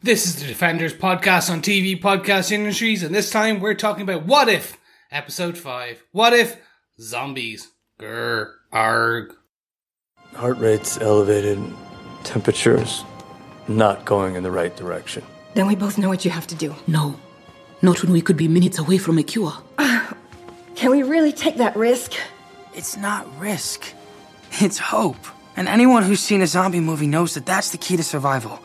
This is the Defenders podcast on TV Podcast Industries, and this time we're talking about What If, episode 5. What if zombies? Grr, arg. Heart rate's elevated, temperature's not going in the right direction. Then we both know what you have to do. No. Not when we could be minutes away from a cure. Uh, can we really take that risk? It's not risk, it's hope. And anyone who's seen a zombie movie knows that that's the key to survival.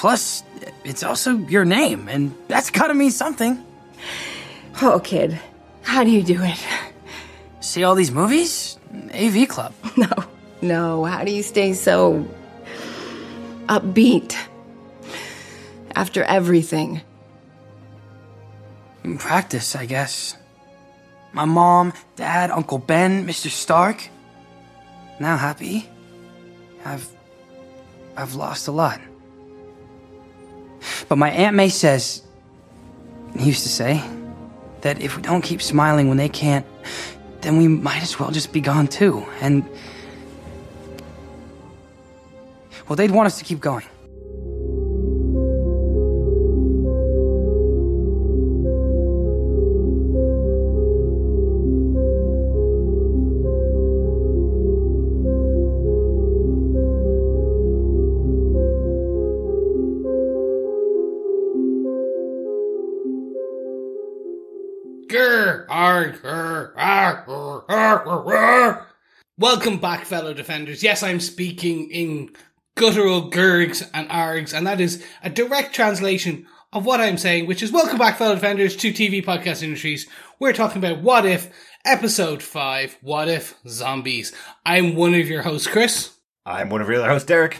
Plus, it's also your name, and that's gotta mean something. Oh, kid. How do you do it? See all these movies? AV Club. No. No. How do you stay so upbeat after everything? Practice, I guess. My mom, dad, Uncle Ben, Mr. Stark. Now happy. I've. I've lost a lot. But my Aunt May says. He used to say. that if we don't keep smiling when they can't, then we might as well just be gone too. And. Well, they'd want us to keep going. Welcome back, fellow defenders. Yes, I'm speaking in guttural gurgs and args, and that is a direct translation of what I'm saying, which is welcome back, fellow defenders, to TV Podcast Industries. We're talking about What If, episode 5, What If Zombies. I'm one of your hosts, Chris. I'm one of your other hosts, Derek.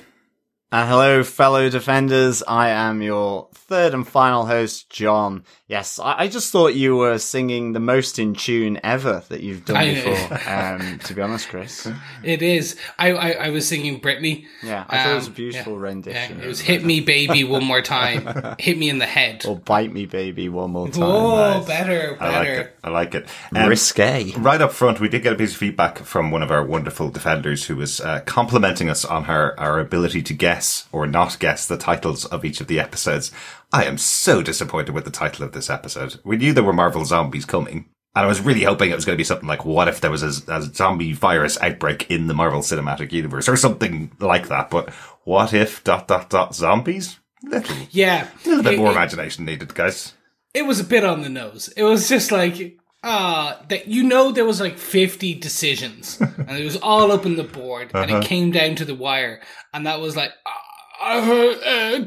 And hello, fellow defenders. I am your third and final host, John. Yes, I, I just thought you were singing the most in tune ever that you've done I- before. um, to be honest, Chris. It is. I, I, I was singing Britney. Yeah, I thought it was a Um, beautiful yeah. rendition. Yeah, it was Hit Me Baby One More Time. Hit Me in the Head. Or bite me, baby, one more time. Oh, Nice. better, I like better. it. I like it. Um, Risque. Right up front, we did get a piece of feedback from one of our wonderful defenders who was uh, complimenting us on her our ability to guess or not guess the titles of each of the episodes. I am so disappointed with the title of this episode. We knew there were Marvel zombies coming. And I was really hoping it was going to be something like, what if there was a, a zombie virus outbreak in the Marvel Cinematic Universe or something like that. But what if dot dot dot zombies? Little, Yeah. A little bit It- more it- imagination needed, guys. it was a bit on the nose. It was just like, ah, that you know there was like 50 decisions and it was all up on the board and it came down to the wire and that was like, uh, uh,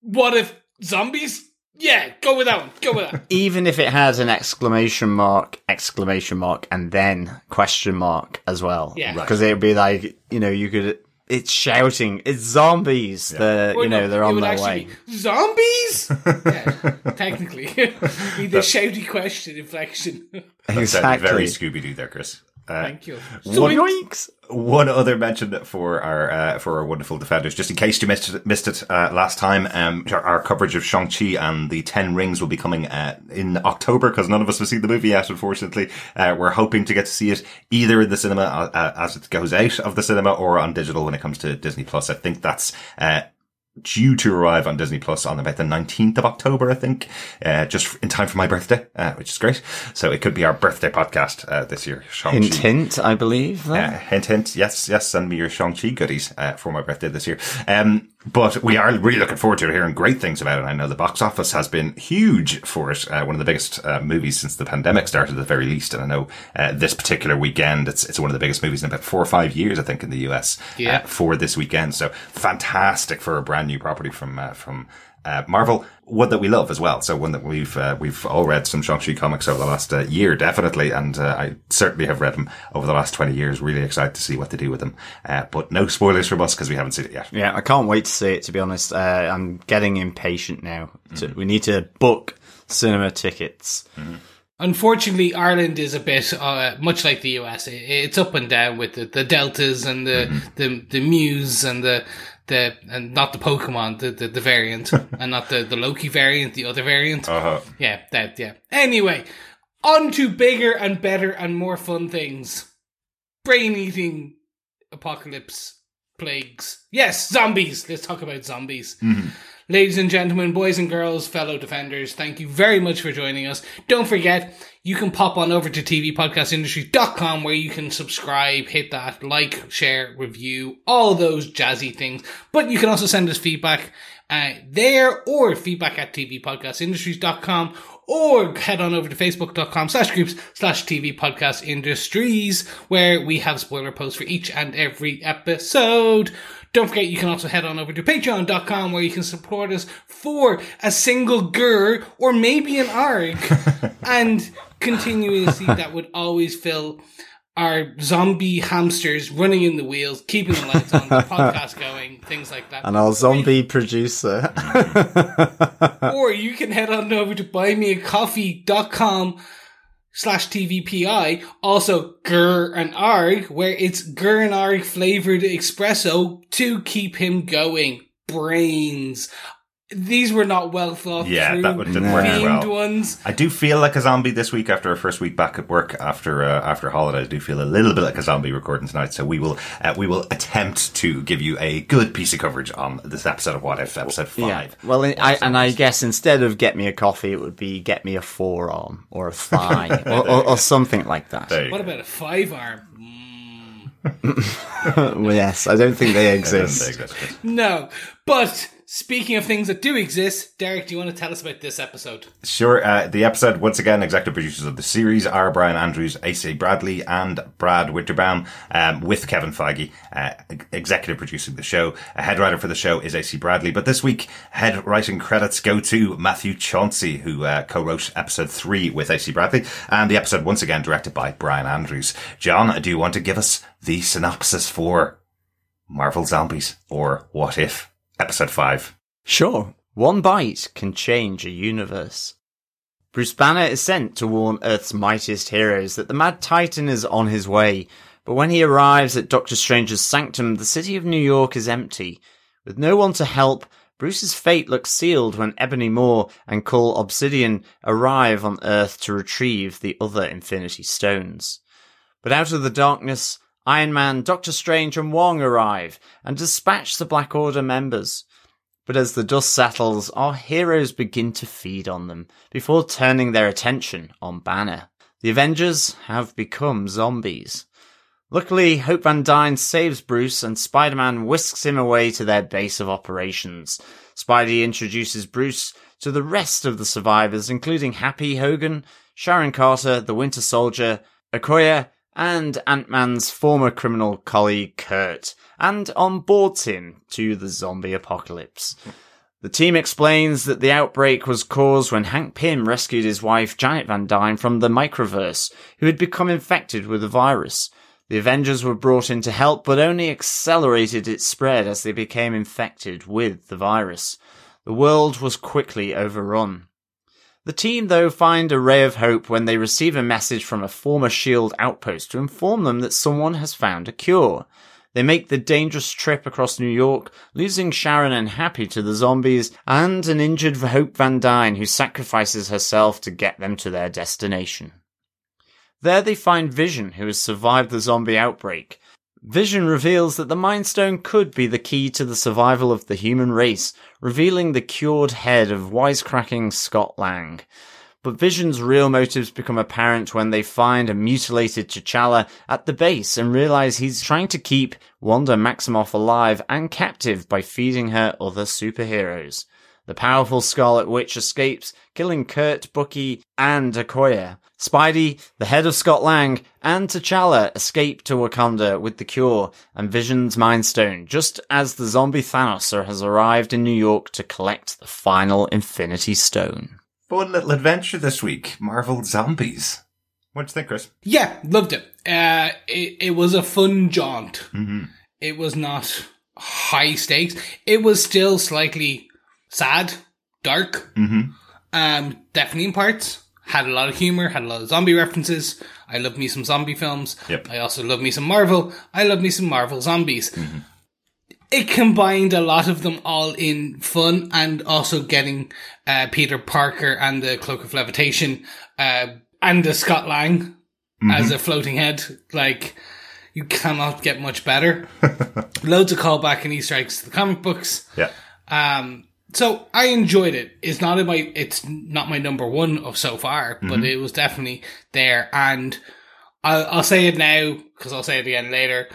what if zombies? Yeah, go with that one. Go with that. Even if it has an exclamation mark, exclamation mark, and then question mark as well. Yeah. Right. Because it would be like, you know, you could, it's shouting, it's zombies. The, Or you know, no, they're on their way. Zombies? yeah, technically. Be the shouty question inflection. That sounded Exactly. very Scooby Doo there, Chris. Uh, Thank you. One, one other mention for our uh, for our wonderful defenders, just in case you missed it, missed it uh, last time. Um, our, our coverage of Shang Chi and the Ten Rings will be coming uh, in October because none of us have seen the movie yet. Unfortunately, uh, we're hoping to get to see it either in the cinema uh, uh, as it goes out of the cinema or on digital when it comes to Disney Plus. I think that's. Due to arrive on Disney Plus on about the 19th of October, I think, uh, just in time for my birthday, uh, which is great. So it could be our birthday podcast, uh, this year. Shang-Chi. Hint, hint, I believe. Uh, hint, hint. Yes, yes. Send me your Shang-Chi goodies, uh, for my birthday this year. Um, but we are really looking forward to hearing great things about it. I know the box office has been huge for it. Uh, one of the biggest, uh, movies since the pandemic started at the very least. And I know, uh, this particular weekend, it's, it's one of the biggest movies in about four or five years, I think, in the US. Yeah. Uh, for this weekend. So fantastic for a brand new property from, uh, from, uh, Marvel, one that we love as well. So one that we've, uh, we've all read some Shang-Chi comics over the last uh, year, definitely. And, uh, I certainly have read them over the last 20 years. Really excited to see what they do with them. Uh, but no spoilers from us because we haven't seen it yet. Yeah, I can't wait to see it. To be honest, uh, I'm getting impatient now. To, Mm-hmm. We need to book cinema tickets. Unfortunately, Ireland is a bit uh, much like the US. It, it's up and down with the, the deltas and the, the the Muse and the the and not the Pokemon, the the, the variant, and not the the Loki variant, the other variant. Uh-huh. Yeah, that yeah. Anyway, on to bigger and better and more fun things. Brain eating apocalypse plagues. Yes, zombies. Let's talk about zombies. Ladies and gentlemen, boys and girls, fellow defenders, thank you very much for joining us. Don't forget, you can pop on over to tvpodcastindustries.com where you can subscribe, hit that like, share, review, all those jazzy things. But you can also send us feedback uh, there or feedback at tvpodcastindustries.com or head on over to facebook.com slash groups slash TV podcast industries where we have spoiler posts for each and every episode. Don't forget you can also head on over to patreon.com where you can support us for a single gur or maybe an arg and see that would always fill our zombie hamsters running in the wheels, keeping the lights on, the podcast going, things like that. And our zombie producer. or you can head on over to buymeacoffee.com slash TVPI. Also, Gur and Arg, where it's Gur and Arg flavored espresso to keep him going. Brains. These were not well thought Yeah, through. that one didn't work as well. ones. I do feel like a zombie this week after our first week back at work after uh, after holiday. I do feel a little bit like a zombie recording tonight. So we will uh, we will attempt to give you a good piece of coverage on this episode of What If, episode Yeah. five. Well, I, and I guess instead of get me a coffee, it would be get me a forearm or a thigh or, or, or something like that. What go. about a five arm? Well, yes, I don't think they I didn't exist. think. No. But speaking of things that do exist, Derek, do you want to tell us about this episode? Sure. Uh, the episode, once again, executive producers of the series are Brian Andrews, A.C. Bradley, and Brad Winderbaum, um, with Kevin Feige, uh, executive producing the show. A head writer for the show is A.C. Bradley. But this week, head writing credits go to Matthew Chauncey, who uh, co-wrote episode three with A.C. Bradley, and the episode, once again, directed by Brian Andrews. John, do you want to give us the synopsis for Marvel Zombies, or What If, episode five? Sure. One bite can change a universe. Bruce Banner is sent to warn Earth's mightiest heroes that the Mad Titan is on his way, but when he arrives at Doctor Strange's sanctum, the city of New York is empty. With no one to help, Bruce's fate looks sealed when Ebony Maw and Cull Obsidian arrive on Earth to retrieve the other Infinity Stones. But out of the darkness, Iron Man, Doctor Strange, and Wong arrive and dispatch the Black Order members. But as the dust settles, our heroes begin to feed on them before turning their attention on Banner. The Avengers have become zombies. Luckily, Hope Van Dyne saves Bruce and Spider-Man whisks him away to their base of operations. Spidey introduces Bruce to the rest of the survivors, including Happy Hogan, Sharon Carter, the Winter Soldier, Okoye, and Ant-Man's former criminal colleague Kurt, and onboards him to the zombie apocalypse. The team explains that the outbreak was caused when Hank Pym rescued his wife Janet Van Dyne from the microverse, who had become infected with the virus. The Avengers were brought in to help, but only accelerated its spread as they became infected with the virus. The world was quickly overrun. The team, though, find a ray of hope when they receive a message from a former SHIELD outpost to inform them that someone has found a cure. They make the dangerous trip across New York, losing Sharon and Happy to the zombies, and an injured Hope Van Dyne who sacrifices herself to get them to their destination. There they find Vision, who has survived the zombie outbreak. Vision reveals that the Mind Stone could be the key to the survival of the human race, revealing the cured head of wisecracking Scott Lang. But Vision's real motives become apparent when they find a mutilated T'Challa at the base and realize he's trying to keep Wanda Maximoff alive and captive by feeding her other superheroes. The powerful Scarlet Witch escapes, killing Kurt, Bucky, and Okoye. Spidey, the head of Scott Lang, and T'Challa escape to Wakanda with the cure and Vision's Mind Stone, just as the zombie Thanos has arrived in New York to collect the final Infinity Stone. Fun little adventure this week. Marvel Zombies. What do you think, Chris? Yeah, loved it. Uh, it, it was a fun jaunt. It was not high stakes. It was still slightly sad, dark. Mm-hmm. Um, definitely in parts. Had a lot of humor, had a lot of zombie references. I love me some zombie films. Yep. I also love me some Marvel. I love me some Marvel zombies. It combined a lot of them all in fun and also getting uh, Peter Parker and the Cloak of Levitation uh, and the Scott Lang as a floating head. Like, you cannot get much better. Loads of callback and Easter eggs to the comic books. Yeah. Um, so I enjoyed it. It's not in my, it's not my number one of so far, but Mm-hmm. it was definitely there. And I'll, I'll say it now because I'll say it again later.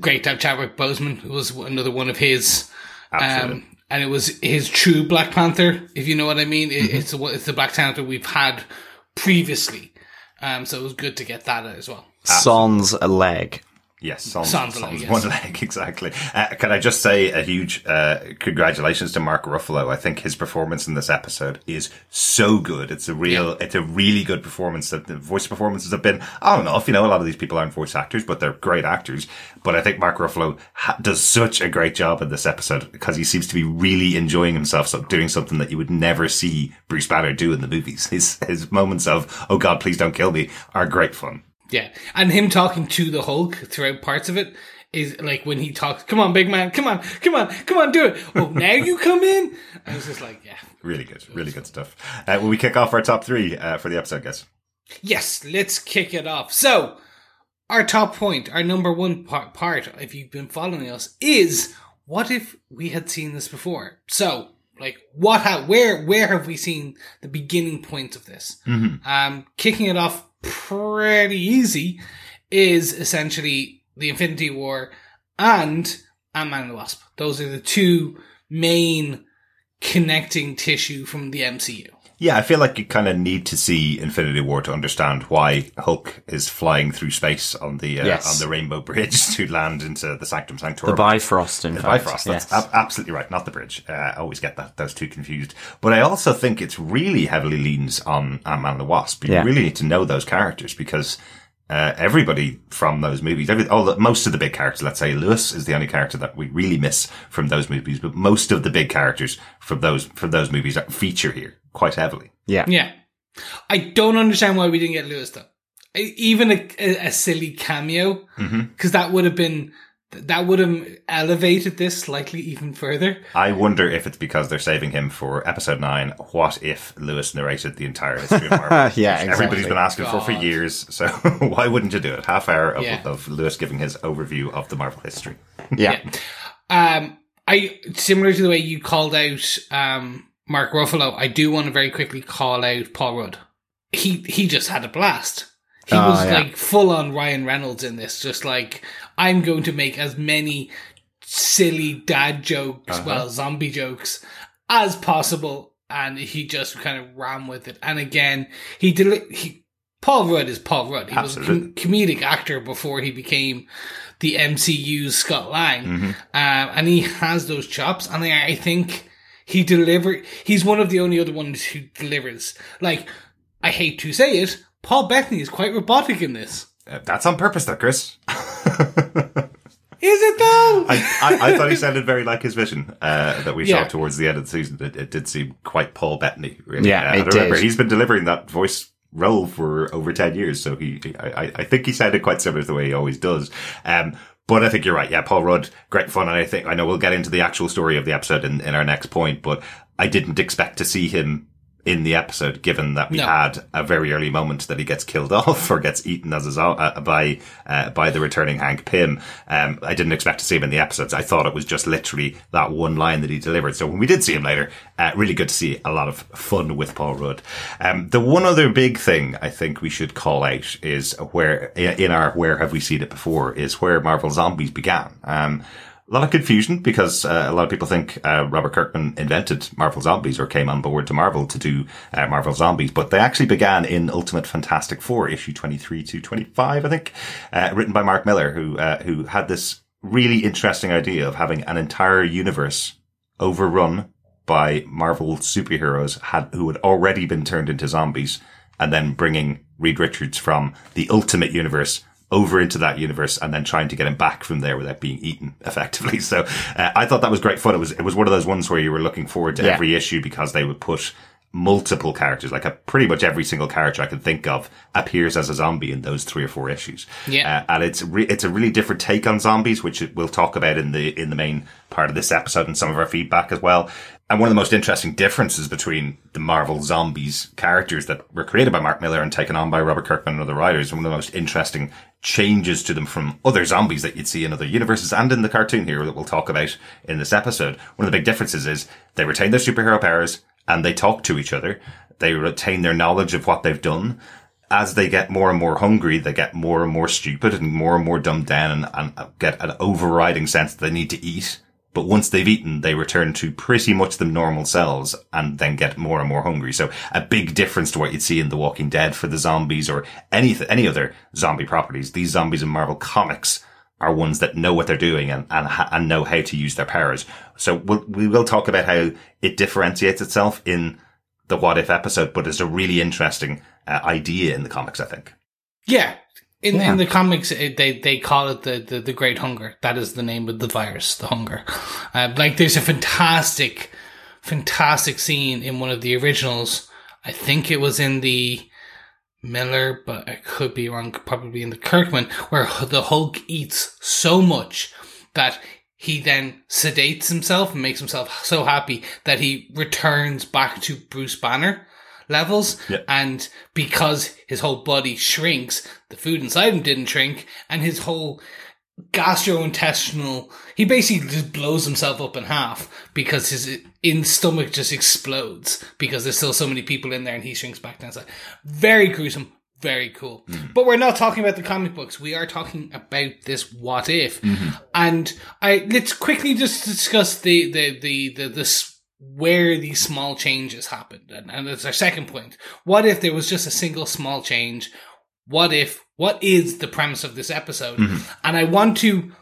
Great to have Chadwick Boseman. It was another one of his. Absolutely. Um, and it was his true Black Panther, if you know what I mean. It, Mm-hmm. It's the it's the Black Panther we've had previously. Um, so it was good to get that as well. Sans a leg. Yes, Sans, Sans Sans, leg, yes. one leg, exactly. Uh, can I just say a huge uh, congratulations to Mark Ruffalo? I think his performance in this episode is so good. It's a real, it's a really good performance. That the voice performances have been, I don't know if you know, a lot of these people aren't voice actors, but they're great actors. But I think Mark Ruffalo ha- does such a great job in this episode because he seems to be really enjoying himself, so doing something that you would never see Bruce Banner do in the movies. His his moments of, oh God, please don't kill me, are great fun. Yeah. And him talking to the Hulk throughout parts of it is like when he talks, come on, big man, come on, come on, come on, do it. Oh, now you come in? I was just like, yeah. Really good, really good stuff. Uh, will we kick off our top three uh, for the episode, guys? Yes, let's kick it off. So, our top point, our number one part, part, if you've been following us, is what if we had seen this before? So, like, what, ha- where, where have we seen the beginning point of this? Um, kicking it off pretty easy is essentially the Infinity War and Ant-Man and the Wasp. Those are the two main connecting tissue from the MCU. Yeah, I feel like you kind of need to see Infinity War to understand why Hulk is flying through space on the uh, Yes. on the Rainbow Bridge to land into the Sanctum Sanctorum. The. Bifrost, in The fact. Bifrost. That's yes. ab- absolutely right, not the bridge. Uh, I always get that those two confused. But I also think it's really heavily leans on Ant-Man and the Wasp. You Yeah. really need to know those characters because uh, everybody from those movies, every, all the, most of the big characters, let's say Lewis is the only character that we really miss from those movies, but most of the big characters from those from those movies feature here quite heavily. yeah. Yeah. I don't understand why we didn't get Lewis though. Even a, a, a silly cameo, because that would have been that would have elevated this slightly even further. I wonder if it's because they're saving him for episode nine. What if Lewis narrated the entire history of Marvel? Yeah, exactly. Everybody's been asking for for years. So why wouldn't you do it? Half hour of, Yeah. of Lewis giving his overview of the Marvel history. Yeah. Um, I similar to the way you called out um, Mark Ruffalo. I do want to very quickly call out Paul Rudd. He he just had a blast. He Oh, was yeah. like full on Ryan Reynolds in this. Just like I'm going to make as many silly dad jokes, well, zombie jokes as possible, and he just kind of ran with it. And again, he did. He Paul Rudd is Paul Rudd. He was a com- comedic actor before he became the MCU's Scott Lang, Mm-hmm. um, and he has those chops. And I, I think he delivered. He's one of the only other ones who delivers. Like I hate to say it, Paul Bettany is quite robotic in this. That's on purpose, though, Chris. Is it though? I, I, I thought he sounded very like his vision uh, that we Yeah. saw towards the end of the season. It, it did seem quite Paul Bettany, really. Yeah, uh, it and remember, did. he's been delivering that voice role for over 10 years. So he, he- I, I- I think he sounded quite similar to the way he always does. Um, but I think you're right. Yeah, Paul Rudd, great fun. And I think, I know we'll get into the actual story of the episode in, in our next point, but I didn't expect to see him in the episode, given that we No. had a very early moment that he gets killed off or gets eaten as a zo- uh, by uh, by the returning Hank Pym. Um, I didn't expect to see him in the episodes. I thought it was just literally that one line that he delivered. So when we did see him later, uh, really good to see a lot of fun with Paul Rudd. Um, the one other big thing I think we should call out is where in our where have we seen it before is where Marvel Zombies began. Um, a lot of confusion because uh, a lot of people think uh, Robert Kirkman invented Marvel Zombies or came on board to Marvel to do uh, Marvel Zombies, but they actually began in Ultimate Fantastic Four, issue 23 to 25, I think, uh, written by Mark Millar, who uh, who had this really interesting idea of having an entire universe overrun by Marvel superheroes had who had already been turned into zombies, and then bringing Reed Richards from the Ultimate Universe over into that universe and then trying to get him back from there without being eaten effectively. So uh, I thought that was great fun. It was it was one of those ones where you were looking forward to Yeah. every issue because they would put multiple characters, like a, pretty much every single character I can think of appears as a zombie in those three or four issues. Yeah. Uh, and it's re- it's a really different take on zombies, which we'll talk about in the in the main part of this episode and some of our feedback as well. And one of the most interesting differences between the Marvel zombies characters that were created by Mark Millar and taken on by Robert Kirkman and other writers, one of the most interesting changes to them from other zombies that you'd see in other universes and in the cartoon here that we'll talk about in this episode. One of the big differences is they retain their superhero powers and they talk to each other. They retain their knowledge of what they've done. As they get more and more hungry, they get more and more stupid and more and more dumbed down and, and get an overriding sense that they need to eat. But once they've eaten, they return to pretty much the normal selves and then get more and more hungry. So a big difference to what you'd see in The Walking Dead for the zombies or any, any other zombie properties. These zombies in Marvel comics are ones that know what they're doing and, and, and know how to use their powers. So we'll, we will talk about how it differentiates itself in the what if episode, but it's a really interesting uh, idea in the comics, I think. Yeah. In, Yeah. in the comics, it, they they call it the, the the Great Hunger. That is the name of the virus, the hunger. Uh, like, there's a fantastic, fantastic scene in one of the originals. I think it was in the Millar, but I could be wrong. Probably in the Kirkman, where the Hulk eats so much that he then sedates himself and makes himself so happy that he returns back to Bruce Banner levels. Yeah. And because his whole body shrinks, the food inside him didn't shrink, and his whole gastrointestinal, he basically just blows himself up in half because his in stomach just explodes because there's still so many people in there and he shrinks back down. So very gruesome. Very cool. Hmm. But we're not talking about the comic books. We are talking about this what if. Mm-hmm. And I let's quickly just discuss the the the the, the where these small changes happened. And, and that's our second point. What if there was just a single small change? What if what is the premise of this episode? Mm-hmm. And I want to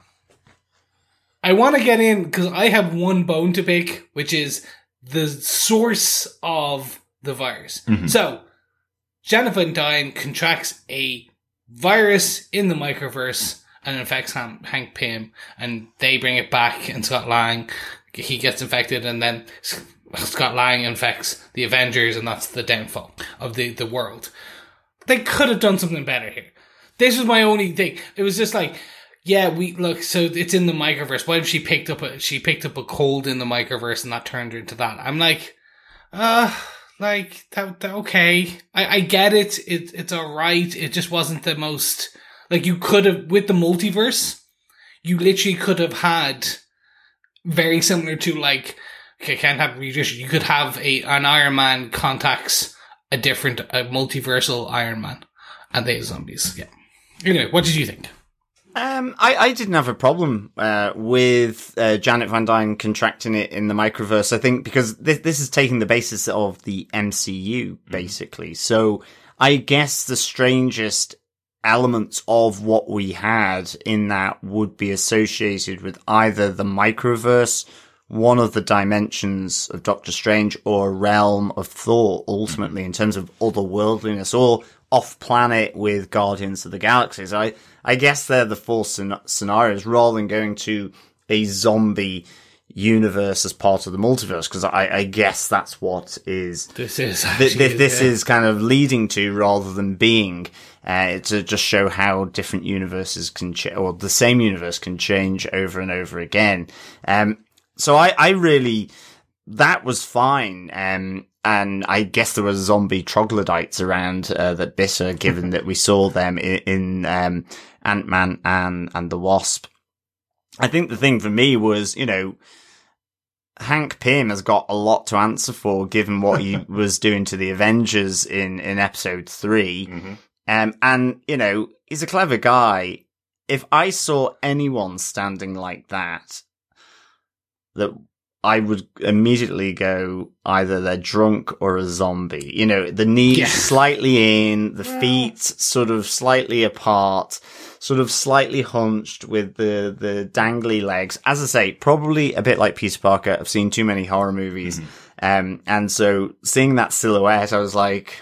I want to get in because I have one bone to pick, which is the source of the virus. Mm-hmm. So, jennifer Dyne contracts a virus in the microverse and infects Han- Hank Pym, and they bring it back, and Scott Lang, he gets infected, and then Scott Lang infects the Avengers, and that's the downfall of the, the world. They could have done something better here. This was my only thing. It was just like, yeah, we look. So it's in the microverse. What if she picked up a she picked up a cold in the microverse and that turned her into that? I'm like, uh, like that. that okay, I I get it. It it's all right. It just wasn't the most like you could have with the multiverse. You literally could have had very similar to like okay, can't have redistribution. You could have a an Iron Man contacts a different a multiversal Iron Man, and they are zombies. Yeah. Anyway, what did you think? Um, I, I didn't have a problem uh, with uh, Janet Van Dyne contracting it in the microverse. I think because this, this is taking the basis of the MCU, basically. So I guess the strangest elements of what we had in that would be associated with either the microverse, one of the dimensions of Doctor Strange, or a realm of Thor, ultimately, in terms of otherworldliness, or off planet with Guardians of the Galaxies. I, I guess they're the four scen- scenarios rather than going to a zombie universe as part of the multiverse, because I, I guess that's what is This is th- actually, th- this yeah. is kind of leading to rather than being uh, to just show how different universes can ch- or the same universe can change over and over again. Um, so I, I really that was fine. Um, and I guess there were zombie troglodytes around uh, that bitter, given that we saw them in, in um, Ant Man and and the Wasp. I think the thing for me was, you know, Hank Pym has got a lot to answer for, given what he was doing to the Avengers in in Episode 3 Mhm. Um, and you know, he's a clever guy. If I saw anyone standing like that, that I would immediately go either they're drunk or a zombie. You know, the knees Yeah. slightly in, the feet sort of slightly apart, sort of slightly hunched with the, the dangly legs. As I say, probably a bit like Peter Parker. I've seen too many horror movies. Um, and so seeing that silhouette, I was like,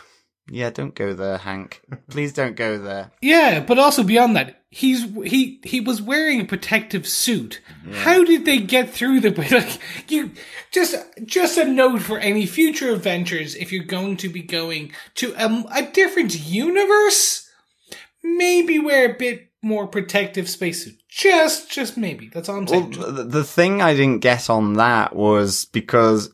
yeah, don't go there, Hank. Please don't go there. Yeah, but also beyond that, he's he he was wearing a protective suit. How did they get through the like you just just a note for any future adventures if you're going to be going to a, a different universe, maybe wear a bit more protective spacesuit. Just just maybe. That's all I'm Well, saying. the, the thing I didn't get on that was because,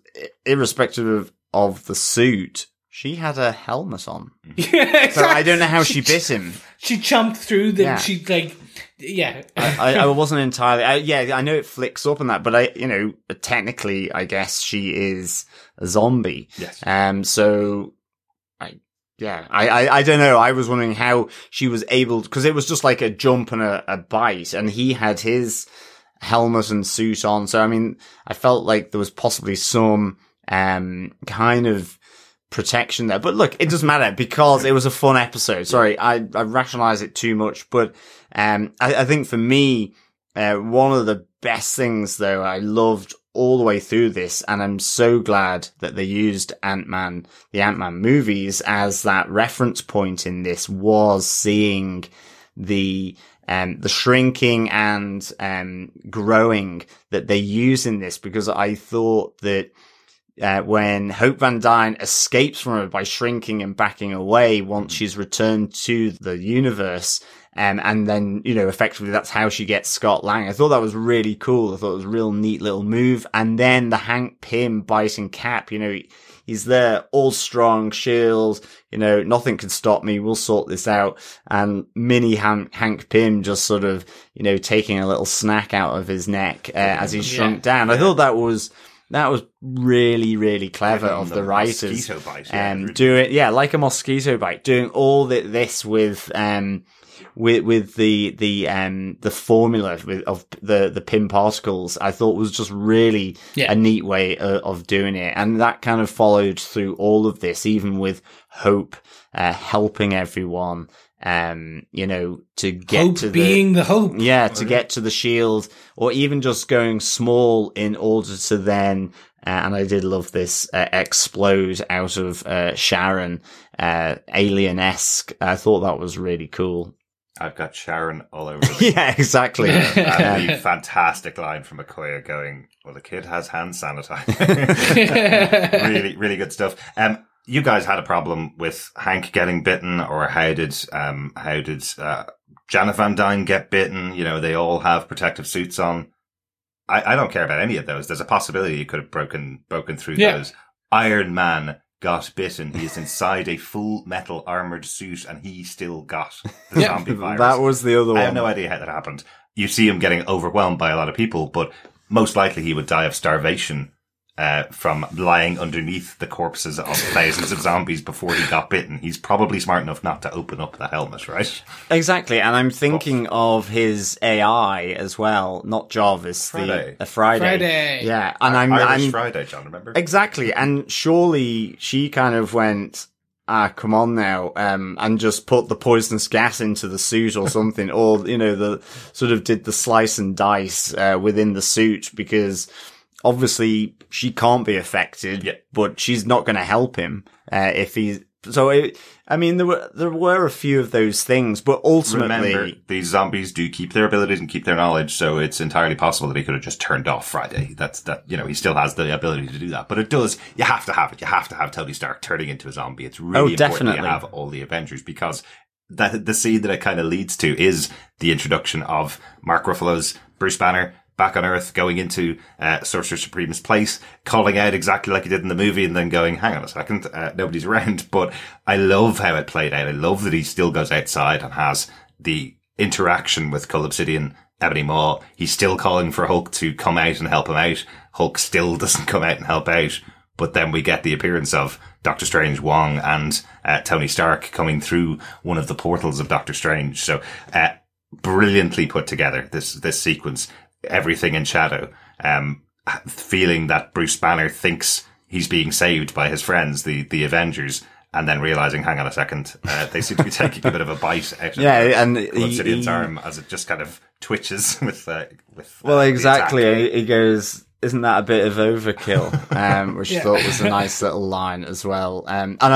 irrespective of, of the suit, She had a helmet on. yeah, So I don't know how she bit him. She jumped through the. Yeah. She like, yeah. I, I wasn't entirely. I, yeah, I know it flicks up and that, but I, you know, technically, I guess she is a zombie. Yes. Um. So, I, yeah, I, I, I don't know. I was wondering how she was able because it was just like a jump and a, a bite, and he had his helmet and suit on. So I mean, I felt like there was possibly some um kind of protection there. But look, it doesn't matter because it was a fun episode. Sorry, I, I rationalize it too much, but um, I, I think for me, uh, one of the best things though I loved all the way through this, and I'm so glad that they used Ant-Man, the Ant-Man movies as that reference point in this was seeing the um, the shrinking and um, growing that they use in this because I thought that uh, when Hope Van Dyne escapes from her by shrinking and backing away once she's returned to the universe. Um, and then, you know, effectively that's how she gets Scott Lang. I thought that was really cool. I thought it was a real neat little move. And then the Hank Pym biting Cap, you know, he, he's there, all strong, shield, you know, nothing can stop me. We'll sort this out. And mini Hank, Hank Pym just sort of, you know, taking a little snack out of his neck, uh, as he shrunk down. I thought that was, that was really, really clever Giving of the, the writers. mosquito bite, yeah, um, really. doing, yeah, like a mosquito bite, doing all the, this with, um, with, with the, the, um, the formula with, of the, the Pym particles, I thought was just really Yeah. a neat way of, of doing it. And that kind of followed through all of this, even with Hope, uh, helping everyone, um, you know, to get Hope to being the hope. yeah, to get to the shield, or even just going small in order to then, uh, and I did love this, uh, explode out of uh, Sharon, uh, alien esque. I thought that was really cool. I've got Sharon all over the yeah, exactly. and the fantastic line from Okoye going, well, the kid has hand sanitizer. really, really good stuff. Um, you guys had a problem with Hank getting bitten or how did, um, how did, uh, Janet Van Dyne get bitten? You know, they all have protective suits on. I, I don't care about any of those. There's a possibility you could have broken, broken through Yeah. those. Iron Man got bitten. He is inside a full metal armored suit and he still got the Yeah. zombie virus. that was the other one. I have no idea how that happened. You see him getting overwhelmed by a lot of people, but most likely he would die of starvation uh, from lying underneath the corpses of thousands of zombies before he got bitten. He's probably smart enough not to open up the helmet, right? Exactly, and I'm thinking of his AI as well, not Jarvis. Friday. The uh, Friday. Friday. Yeah, and I'm, Irish I'm Friday, John, remember? Exactly. And surely she kind of went, ah, come on now, um, and just put the poisonous gas into the suit or something, or, you know, the sort of did the slice and dice, uh, within the suit because obviously she can't be affected, Yeah. but she's not going to help him, uh, if he's, so it, I mean, there were, there were a few of those things, but ultimately, Remember, these zombies do keep their abilities and keep their knowledge, so it's entirely possible that he could have just turned off Friday. That's that, you know, he still has the ability to do that. But it does, you have to have it. You have to have Tony Stark turning into a zombie. It's really Oh, important definitely. you have all the Avengers because that the scene that it kind of leads to is the introduction of Mark Ruffalo's Bruce Banner back on Earth, going into uh, Sorcerer Supreme's place, calling out exactly like he did in the movie, and then going, "Hang on a second, uh, nobody's around." But I love how it played out. I love that he still goes outside and has the interaction with Cull Obsidian, Ebony Maw. He's still calling for Hulk to come out and help him out. Hulk still doesn't come out and help out. But then we get the appearance of Doctor Strange, Wong, and uh, Tony Stark coming through one of the portals of Doctor Strange. So, uh, brilliantly put together this this sequence. Everything in shadow. Um, feeling that Bruce Banner thinks he's being saved by his friends, the the Avengers, and then realizing, hang on a second, uh, they seem to be taking a bit of a bite out of Yeah, uh, and Cull Obsidian's he- arm as it just kind of twitches with uh, with. uh, Well, the exactly. attack. He he goes, "Isn't that a bit of overkill?" Um, which Yeah. I thought was a nice little line as well. Um, and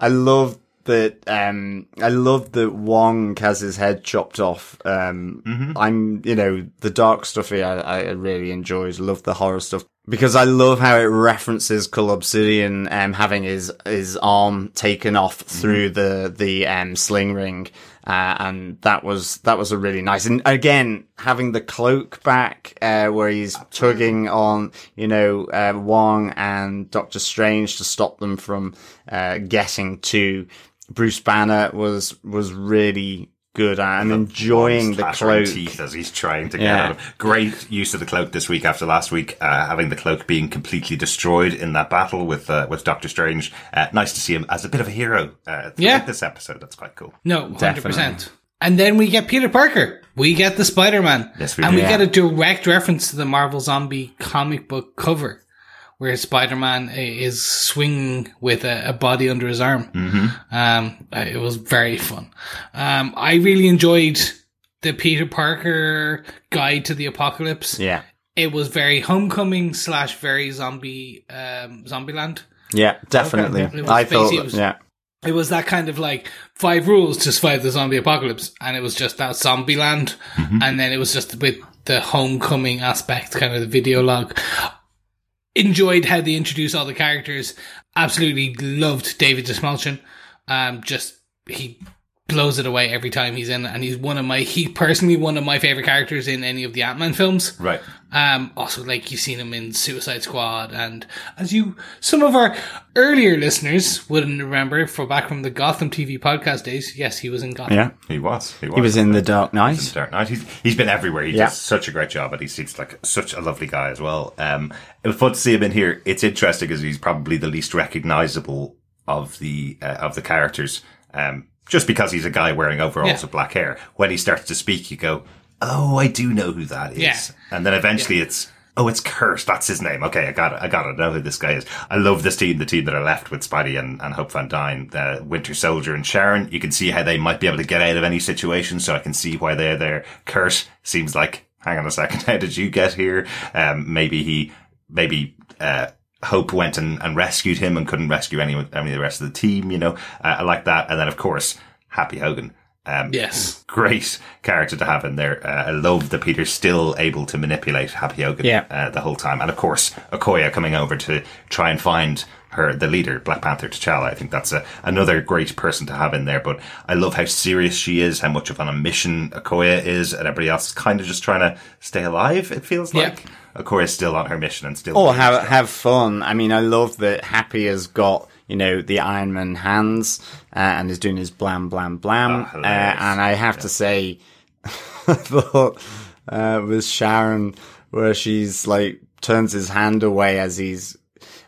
I, I love that. Um, I love that Wong has his head chopped off. Um, I'm, you know, the dark stuff here. I, I really enjoyed. Love the horror stuff. because I love how it references Cull Obsidian um, having his his arm taken off through the the um, sling ring, uh, and that was that was a really nice. And again, having the cloak back, uh, where he's tugging on, you know, uh, Wong and Doctor Strange to stop them from uh, getting to Bruce Banner was was really good. I'm enjoying the Clattering cloak. teeth as he's trying to get Yeah. out of. Great use of the cloak this week after last week, uh, having the cloak being completely destroyed in that battle with uh, with Doctor Strange. Uh, nice to see him as a bit of a hero. Uh, throughout Yeah. this episode that's quite cool. No, hundred Definitely. percent. And then we get Peter Parker. We get the Spider Man. Yes, we and do. we get a direct reference to the Marvel Zombie comic book cover, where Spider Man is swinging with a, a body under his arm. Mm-hmm. Um, it was very fun. Um, I really enjoyed the Peter Parker guide to the apocalypse. Yeah, It was very homecoming slash very zombie um, Zombieland. yeah, definitely. It was I thought, it was- yeah. It was that kind of like five rules to survive the zombie apocalypse, and it was just that zombie land, and then it was just with the homecoming aspect, kind of the video log. Enjoyed how they introduced all the characters. Absolutely loved David Dastmalchian. Um, just he blows it away every time he's in, and he's one of my he personally one of my favorite characters in any of the Ant Man films. Right. Um, also, like you've seen him in Suicide Squad, and as you, some of our earlier listeners wouldn't remember for back from the Gotham TV podcast days. Yes, he was in Gotham. Yeah, He was. He was. he was in the Dark in Knight. Dark Knight. He's, he's been everywhere. He Yeah. does such a great job, and he seems like such a lovely guy as well. Um, it was fun to see him in here. It's interesting because he's probably the least recognizable of the uh, of the characters. Um, just because he's a guy wearing overalls Yeah. with black hair. When he starts to speak, you go, "Oh, I do know who that is." Yeah. And then eventually it's. Oh, it's Curse. That's his name. Okay, I got it. I got it. I know who this guy is. I love this team, the team that are left with Spidey and, and Hope Van Dyne, the Winter Soldier and Sharon. You can see how they might be able to get out of any situation, so I can see why they're there. Kurt seems like, hang on a second, how did you get here? Um, maybe he, maybe, uh, Hope went and, and rescued him and couldn't rescue any, any of the rest of the team, you know? Uh, I like that. And then, of course, Happy Hogan. Um, Yes. great character to have in there. Uh, I love that Peter's still able to manipulate Happy Hogan Yeah. uh, the whole time. And of course, Okoye coming over to try and find her, the leader, Black Panther T'Challa. I think that's a, another great person to have in there. But I love how serious she is, how much of an a mission Okoye is, and everybody else is kind of just trying to stay alive, it feels Yeah. like. Okoye's still on her mission and still. Or have stuff. have fun. I mean, I love that Happy has got you know the Iron Man hands uh, and is doing his blam blam blam. Oh, uh, and I have to say, I thought uh, with Sharon where she's like turns his hand away as he's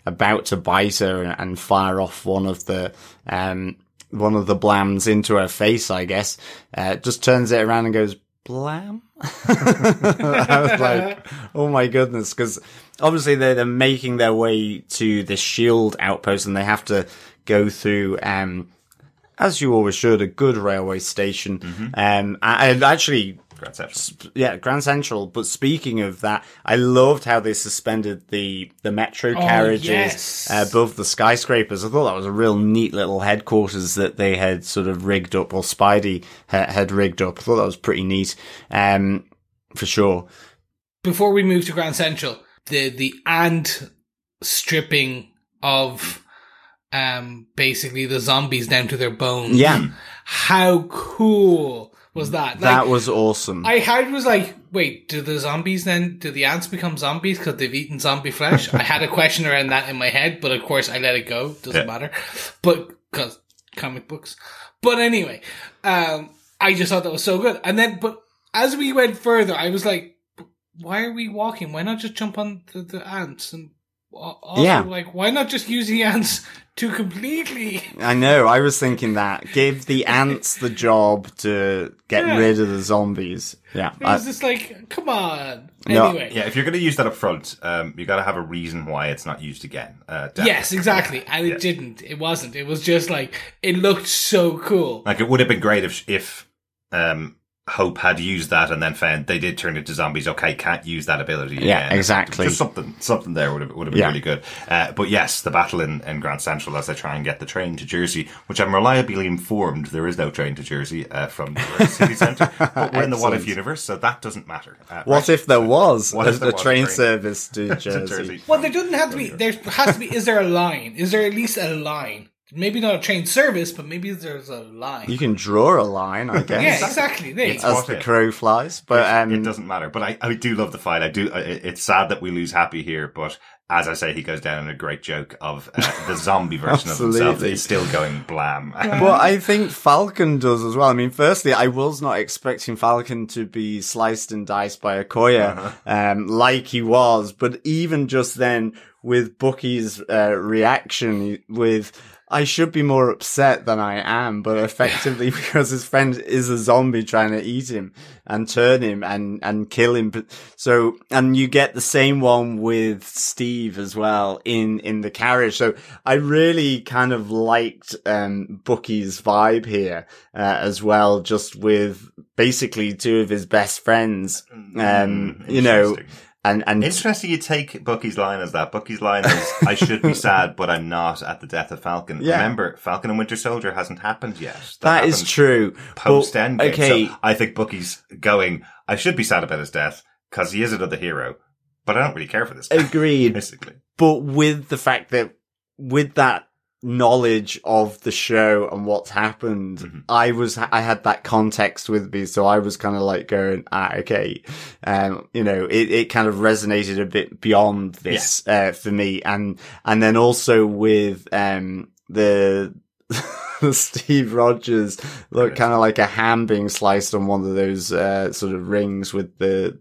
about to bite her and, and fire off one of the um one of the blams into her face. I guess uh, just turns it around and goes blam. I was like, oh my goodness, because obviously they're, they're making their way to the shield outpost and they have to go through, um, as you always should, a good railway station. Um, I, I actually, Grand Central. yeah, Grand Central. But speaking of that, I loved how they suspended the the metro carriages yes. above the skyscrapers. I thought that was a real neat little headquarters that they had sort of rigged up, or Spidey ha- had rigged up. I thought that was pretty neat, um, for sure. Before we move to Grand Central, the the ant stripping of um basically the zombies down to their bones. Yeah, How cool was that? Like, that was awesome. I had was like, wait, do the zombies then, do the ants become zombies because they've eaten zombie flesh? I had a question around that in my head, but of course I let it go. Doesn't Yeah. matter. But, cause comic books. But anyway, um, I just thought that was so good. And then, but as we went further, I was like, why are we walking? Why not just jump on the, the ants? And al- also, Yeah. like, why not just use the ants to completely I know. I was thinking that give the ants the job to get Yeah. rid of the zombies. Yeah, It was I- just like, come on. No, Anyway. Yeah, if you're going to use that up front, um, you got to have a reason why it's not used again. Uh. Yes, exactly. And Yeah. it didn't. It wasn't. It was just like, it looked so cool. Like it would have been great if if um Hope had used that and then found they did turn into zombies. Okay, can't use that ability. Yeah, exactly. Just something, something there would have would have been Yeah. really good. Uh, but yes, the battle in, in Grand Central as they try and get the train to Jersey, which I'm reliably informed there is no train to Jersey uh, from the city centre. But we're in the What If universe, so that doesn't matter. Uh, What right? if there was What a, if there a was train train? service to To Jersey? Well, there doesn't have to be. There has to be. Is there a line? Is there at least a line? Maybe not a train service, but maybe there's a line. You can draw a line, I guess. yeah, exactly. There It's. As the if? crow flies, but um, it doesn't matter. But I, I do love the fight. I do. I- It's sad that we lose Happy here, but as I say, he goes down in a great joke of uh, the zombie version of himself Absolutely. is still going blam. Well, I think Falcon does as well. I mean, firstly, I was not expecting Falcon to be sliced and diced by Okoye, Uh-huh. um, like he was. But even just then, with Bucky's uh, reaction, with I should be more upset than I am, but effectively because his friend is a zombie trying to eat him and turn him and, and kill him. So, and you get the same one with Steve as well in, in the carriage. So I really kind of liked, um, Bucky's vibe here, uh, as well, just with basically two of his best friends, um, you know, Mm. And, and Interesting you take Bucky's line as that. Bucky's line is, I should be sad, but I'm not at the death of Falcon. Yeah. Remember, Falcon and Winter Soldier hasn't happened yet. that is true. Post Endgame. Okay. So I think Bucky's going, I should be sad about his death because he is another hero, but I don't really care for this guy. Agreed. Basically. but with the fact that with that knowledge of the show and what's happened, Mm-hmm. I was, I had that context with me. So I was kind of like going, ah, okay. Um, you know, it, it kind of resonated a bit beyond this, uh, for me. And, and then also with, um, the, Steve Rogers look kind of like a ham being sliced on one of those, uh, sort of rings with the,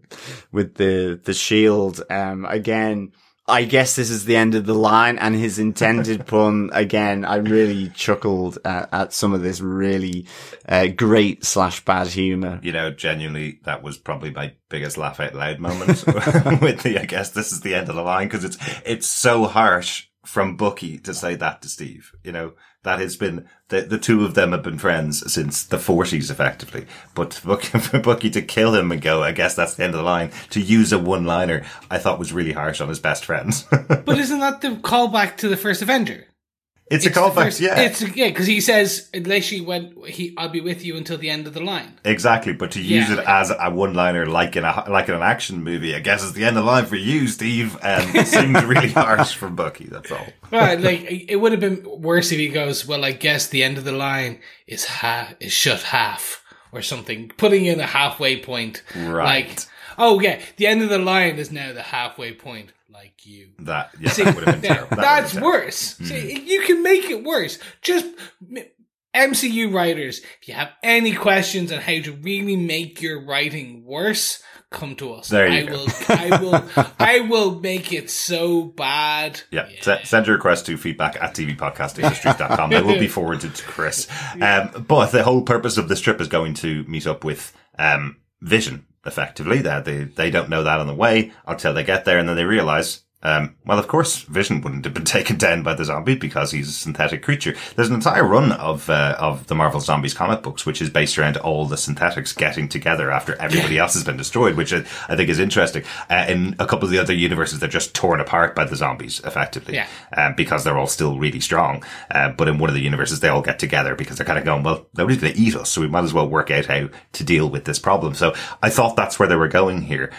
with the, the shield. Um, again, I guess this is the end of the line and his intended pun again. I really chuckled at, at some of this really, uh, great slash bad humor. you know, genuinely, that was probably my biggest laugh out loud moment with the, I guess this is the end of the line because it's, it's so harsh from Bucky to say that to Steve. You know, that has been, the, the two of them have been friends since the forties effectively. But for Bucky, for Bucky to kill him and go, I guess that's the end of the line, to use a one liner, I thought was really harsh on his best friends. But isn't that the callback to the first Avenger? It's, a the callback, first- yeah. It's yeah, because he says literally went. he, I'll be with you until the end of the line. Exactly, but to use Yeah. it as a one-liner, like in a like in an action movie, I guess is the end of the line for you, Steve. Um, it seemed really harsh from Bucky. That's all. Right, like it would have been worse if he goes, "Well, I guess the end of the line is half is shut half or something," putting in a halfway point. Right. Like, oh yeah, the end of the line is now the halfway point. Like you. That yeah, See, that would have been yeah, terrible. That that's been terrible. worse. See, you can make it worse. Just MCU writers, if you have any questions on how to really make your writing worse, come to us. There you I go. will. I will. I will make it so bad. Yeah, se- send your request to feedback at tvpodcastindustries.com. They will be forwarded to Chris. Um, but the whole purpose of this trip is going to meet up with um, Vision, effectively. That they, they don't know that on the way until they get there, and then they realize. Um, well, of course, Vision wouldn't have been taken down by the zombie because he's a synthetic creature. There's an entire run of uh, of the Marvel Zombies comic books, which is based around all the synthetics getting together after everybody else has been destroyed, which I, I think is interesting. Uh, in a couple of the other universes, they're just torn apart by the zombies, effectively Yeah. um, because they're all still really strong. Uh, but in one of the universes, they all get together because they're kind of going, well, nobody's going to eat us, so we might as well work out how to deal with this problem. So I thought that's where they were going here.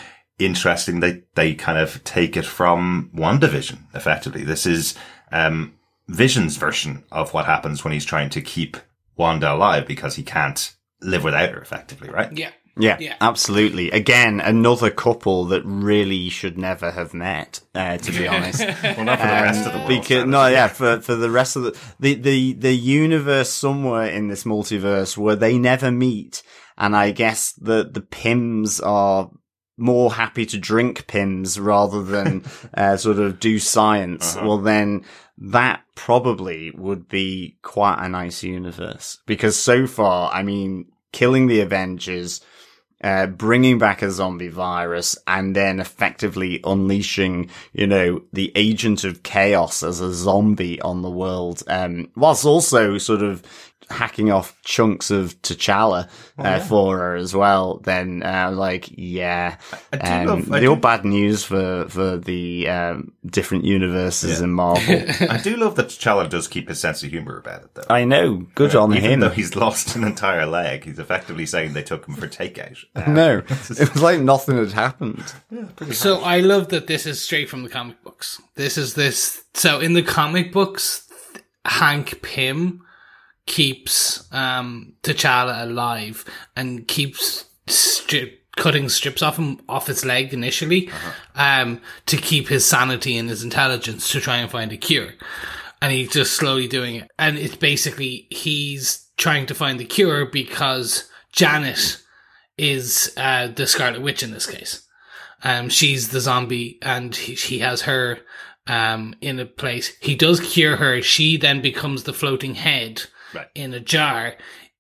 Interesting, they they kind of take it from WandaVision, effectively. This is um, Vision's version of what happens when he's trying to keep Wanda alive because he can't live without her, effectively, right? Yeah. Yeah, Yeah. absolutely. Again, another couple that really should never have met, uh, to be honest. Well, not for the rest of the world. because no, yeah, for for the rest of the the the the universe somewhere in this multiverse where they never meet, and I guess the the Pyms are more happy to drink Pimm's rather than uh, sort of do science. Uh-huh. Well, then that probably would be quite a nice universe because so far, I mean, killing the Avengers uh, bringing back a zombie virus and then effectively unleashing, you know, the agent of chaos as a zombie on the world, um, whilst also sort of hacking off chunks of T'Challa uh, for her as well, then uh, like yeah, I do um, love- I the all do- bad news for for the um, different universes in Marvel. I do love that T'Challa does keep his sense of humor about it, though. I know, good on Even him. though he's lost an entire leg, he's effectively saying they took him for takeout. Uh, no, it was like nothing had happened. So I love that this is straight from the comic books. This is this. So in the comic books, Hank Pym keeps um, T'Challa alive and keeps strip, cutting strips off him off his leg initially, um, to keep his sanity and his intelligence to try and find a cure. And he's just slowly doing it. And it's basically he's trying to find the cure because Janet is uh, the Scarlet Witch in this case. Um, she's the zombie, and he, he has her um, in a place. He does cure her. She then becomes the floating head Right. in a jar.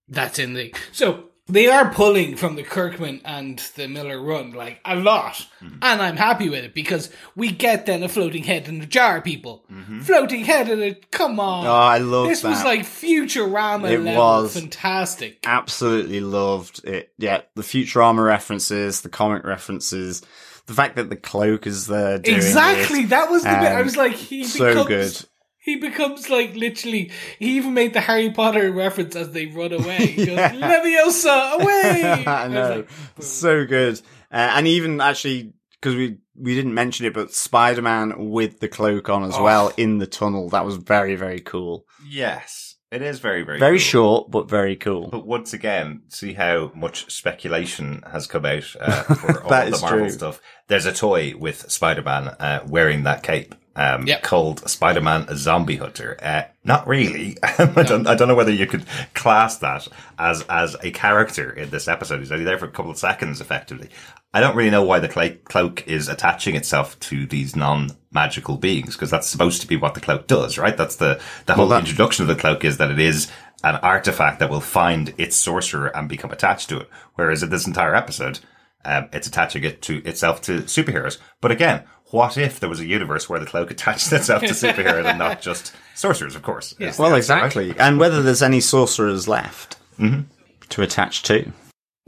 That's in the so they are pulling from the Kirkman and the Millar run like a lot, and I'm happy with it because we get then a floating head in a jar. People, floating head in a come on. Oh, I love this was like Futurama It level, was. fantastic. absolutely loved it. Yeah, the Futurama references, the comic references, the fact that the cloak is there. Doing Exactly, it. that was the bit. I Um, was like, he so becomes, good. He becomes like literally. He even made the Harry Potter reference as they run away. He goes, Leviosa, away! I was know, like, so good. Uh, and even actually, because we we didn't mention it, but Spider Man with the cloak on as Oh. well in the tunnel. That was very very cool. Yes, it is very, very, Very cool. short, but very cool. But once again, see how much speculation has come out uh, for all That the is Marvel true. stuff. There's a toy with Spider-Man uh, wearing that cape. Um, Yep. called Spider-Man Zombie Hunter. Uh, not really. I don't, I don't know whether you could class that as, as a character in this episode. He's only there for a couple of seconds, effectively. I don't really know why the cla- cloak is attaching itself to these non-magical beings, because that's supposed to be what the cloak does, right? That's the, the whole that- introduction of the cloak is that it is an artifact that will find its sorcerer and become attached to it. Whereas in this entire episode, um, it's attaching it to itself to superheroes. But again, what if there was a universe where the cloak attached itself to superheroes and not just sorcerers, of course? is Well, answer, right? exactly. And whether there's any sorcerers left Mm-hmm. to attach to.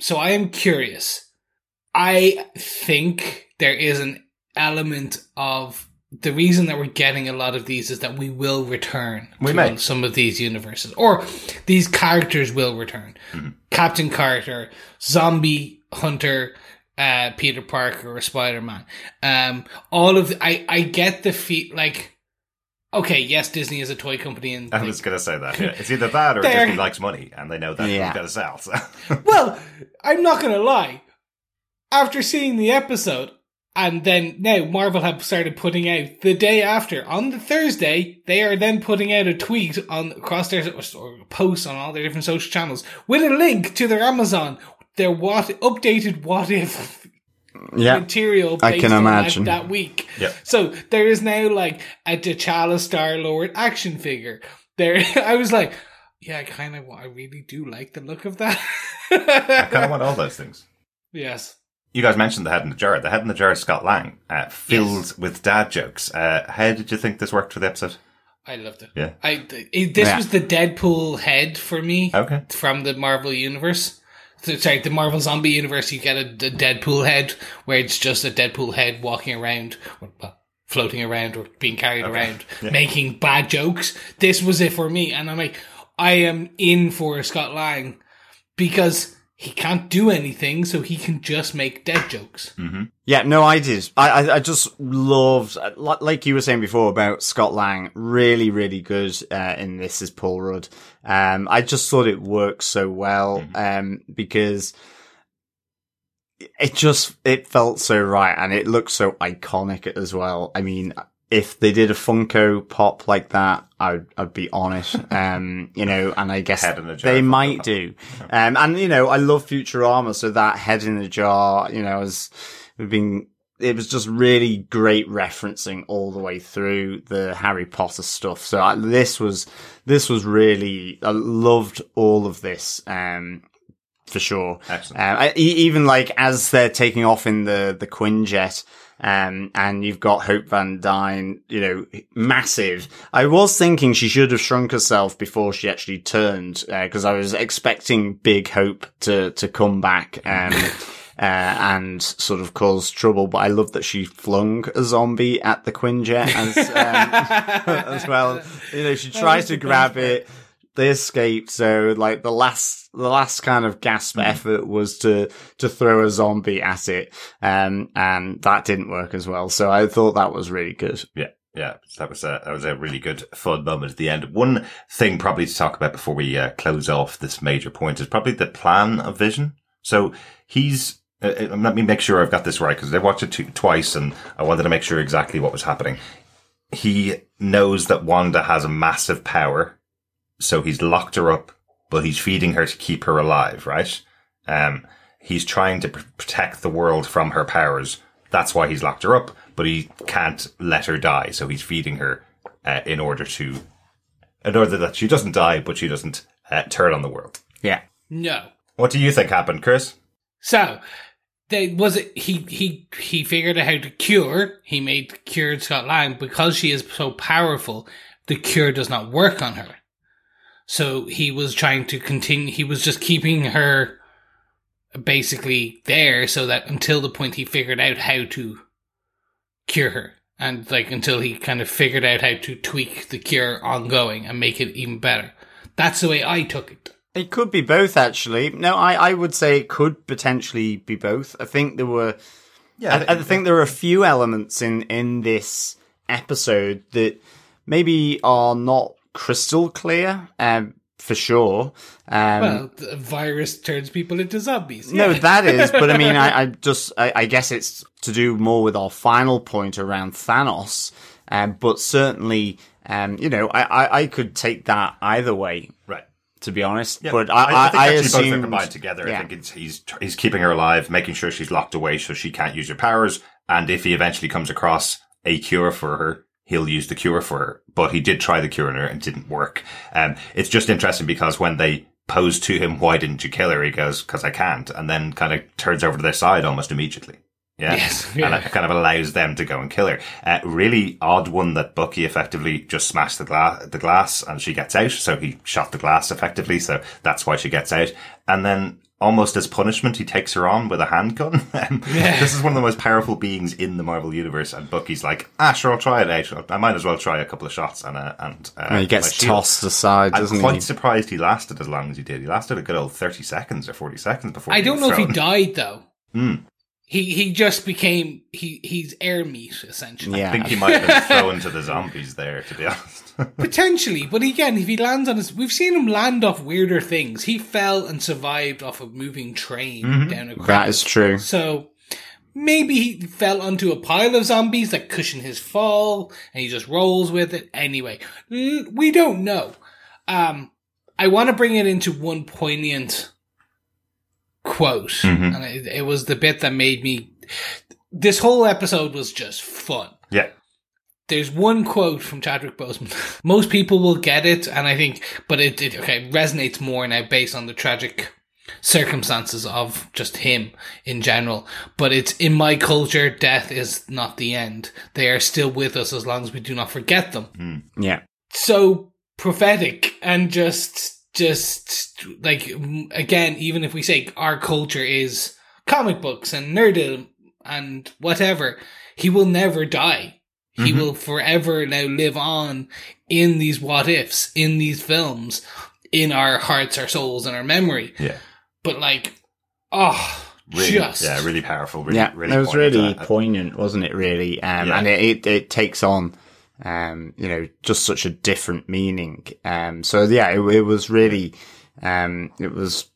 So I am curious. I think there is an element of the reason that we're getting a lot of these is that we will return We to may. some of these universes, or these characters will return. Mm-hmm. Captain Carter, Zombie Hunter, uh, Peter Parker, or Spider Man. Um, all of the, I I get the feel like. Okay, yes, Disney is a toy company, and I like, was going to say that. Yeah. It's either that or They're- Disney likes money and they know that Yeah. it's going to sell. So. Well, I'm not gonna lie. After seeing the episode, and then now Marvel have started putting out the day after on the Thursday, they are then putting out a tweet on across their or a post on all their different social channels with a link to their Amazon, their what updated what if Yeah. material. I based can on that- imagine. that, week. Yep. So there is now like a T'Challa Star Lord action figure. There, I was like, yeah, I kind of, I really do like the look of that. I kind of want all those things. Yes. You guys mentioned the head in the jar. The head in the jar is Scott Lang, uh, filled Yes. with dad jokes. Uh, how did you think this worked for the episode? I loved it. Yeah. I it, this Yeah. was the Deadpool head for me. Okay. From the Marvel universe. So, sorry, the Marvel zombie universe. You get a, the Deadpool head where it's just a Deadpool head walking around, or, well, floating around, or being carried around, making bad jokes. This was it for me, and I'm like, I am in for Scott Lang because he can't do anything, so he can just make dead jokes. Yeah, no, I did. I, I, I just loved, like you were saying before about Scott Lang, really, really good uh, in this as Paul Rudd. Um, I just thought it worked so well um, because it just it felt so right and it looked so iconic as well. I mean, if they did a Funko Pop like that, I'd I'd be on it. Um, you know, and I guess Head in a jar they might do. Um, and you know, I love Futurama, so that head in the jar, you know, has been. It was just really great referencing all the way through the Harry Potter stuff. So I, this was this was really I loved all of this. Um, for sure. Excellent. Um, I, even like as they're taking off in the the Quinjet, Um, and you've got Hope Van Dyne, you know, massive. I was thinking she should have shrunk herself before she actually turned, because I was expecting Big Hope to, to come back, um, uh, and sort of cause trouble. But I love that she flung a zombie at the Quinjet as, um, as well. You know, she tries to grab it. They escaped. So like the last, the last kind of gasp effort was to, to throw a zombie at it. Um, and that didn't work as well. So I thought that was really good. Yeah. Yeah, that was a that was a really good fun moment at the end. One thing probably to talk about before we uh, close off this major point is probably the plan of Vision. So he's uh, uh, let me make sure I've got this right because I watched it t- twice and I wanted to make sure exactly what was happening. He knows that Wanda has a massive power, so he's locked her up, but he's feeding her to keep her alive, right? Um, he's trying to pr- protect the world from her powers. That's why he's locked her up, but he can't let her die, so he's feeding her uh, in order to, in order that she doesn't die, but she doesn't uh, turn on the world. Yeah. No. What do you think happened, Chris? So, they, was it he he he figured out how to cure. He made the cured Scott Lang because she is so powerful. The cure does not work on her. So he was trying to continue. He was just keeping her basically there so that until the point he figured out how to cure her. And like until he kind of figured out how to tweak the cure ongoing and make it even better. That's the way I took it. It could be both, actually. No, I, I would say it could potentially be both. I think there were, Yeah, I, I think there are a few elements in, in this episode that maybe are not crystal clear, um, for sure. Um, Well, the virus turns people into zombies. No, that is, but I mean, I, I just, I, I guess it's to do more with our final point around Thanos, um, but certainly, um, you know, I, I, I could take that either way, right. to be honest. Yeah, but I, I, think I actually both are combined together. yeah. I think it's, he's he's keeping her alive, making sure she's locked away so she can't use her powers. And if he eventually comes across a cure for her, he'll use the cure for her. But he did try the cure on her and it didn't work. Um, it's just interesting because when they pose to him, "Why didn't you kill her?" He goes, "Because I can't," and then kind of turns over to their side almost immediately. Yeah. Yes, And yeah. it kind of allows them to go and kill her. Uh, really odd one that Bucky effectively just smashed the glass, the glass and she gets out. So he shot the glass effectively. So that's why she gets out. And then almost as punishment, he takes her on with a handgun. Um, This is one of the most powerful beings in the Marvel universe. And Bucky's like, ah, sure, I'll try it out. I might as well try a couple of shots and, uh, and, uh, And he gets tossed aside, I'm quite he? surprised he lasted as long as he did. He lasted a good old 30 seconds or 40 seconds before I he don't was know if he died though. Hmm. He he just became he he's air meat essentially. Yeah. I think he might have been thrown to the zombies there, to be honest. Potentially, but again, if he lands on his, we've seen him land off weirder things. He fell and survived off a moving train Mm-hmm. down a crowd. That is true. So maybe he fell onto a pile of zombies that cushion his fall, and he just rolls with it. Anyway, we don't know. Um, I want to bring it into one poignant quote, Mhm. and it, it was the bit that made me. This whole episode was just fun. yeah. There's one quote from Chadwick Boseman. Most people will get it, and I think, but it, it okay resonates more now based on the tragic circumstances of just him in general. But it's in my culture, death is not the end. They are still with us as long as we do not forget them. Yeah. So prophetic and just, just like again, even if we say our culture is comic books and nerdism and whatever, he will never die. He will forever now live on in these what ifs, in these films, in our hearts, our souls, and our memory. Yeah. But like, oh, Really, just yeah, really powerful. Really, yeah, really it was really Uh, poignant, wasn't it? Really, um, Yeah. and it, it it takes on, um, you know, just such a different meaning. Um, so yeah, it, it was really, um, it was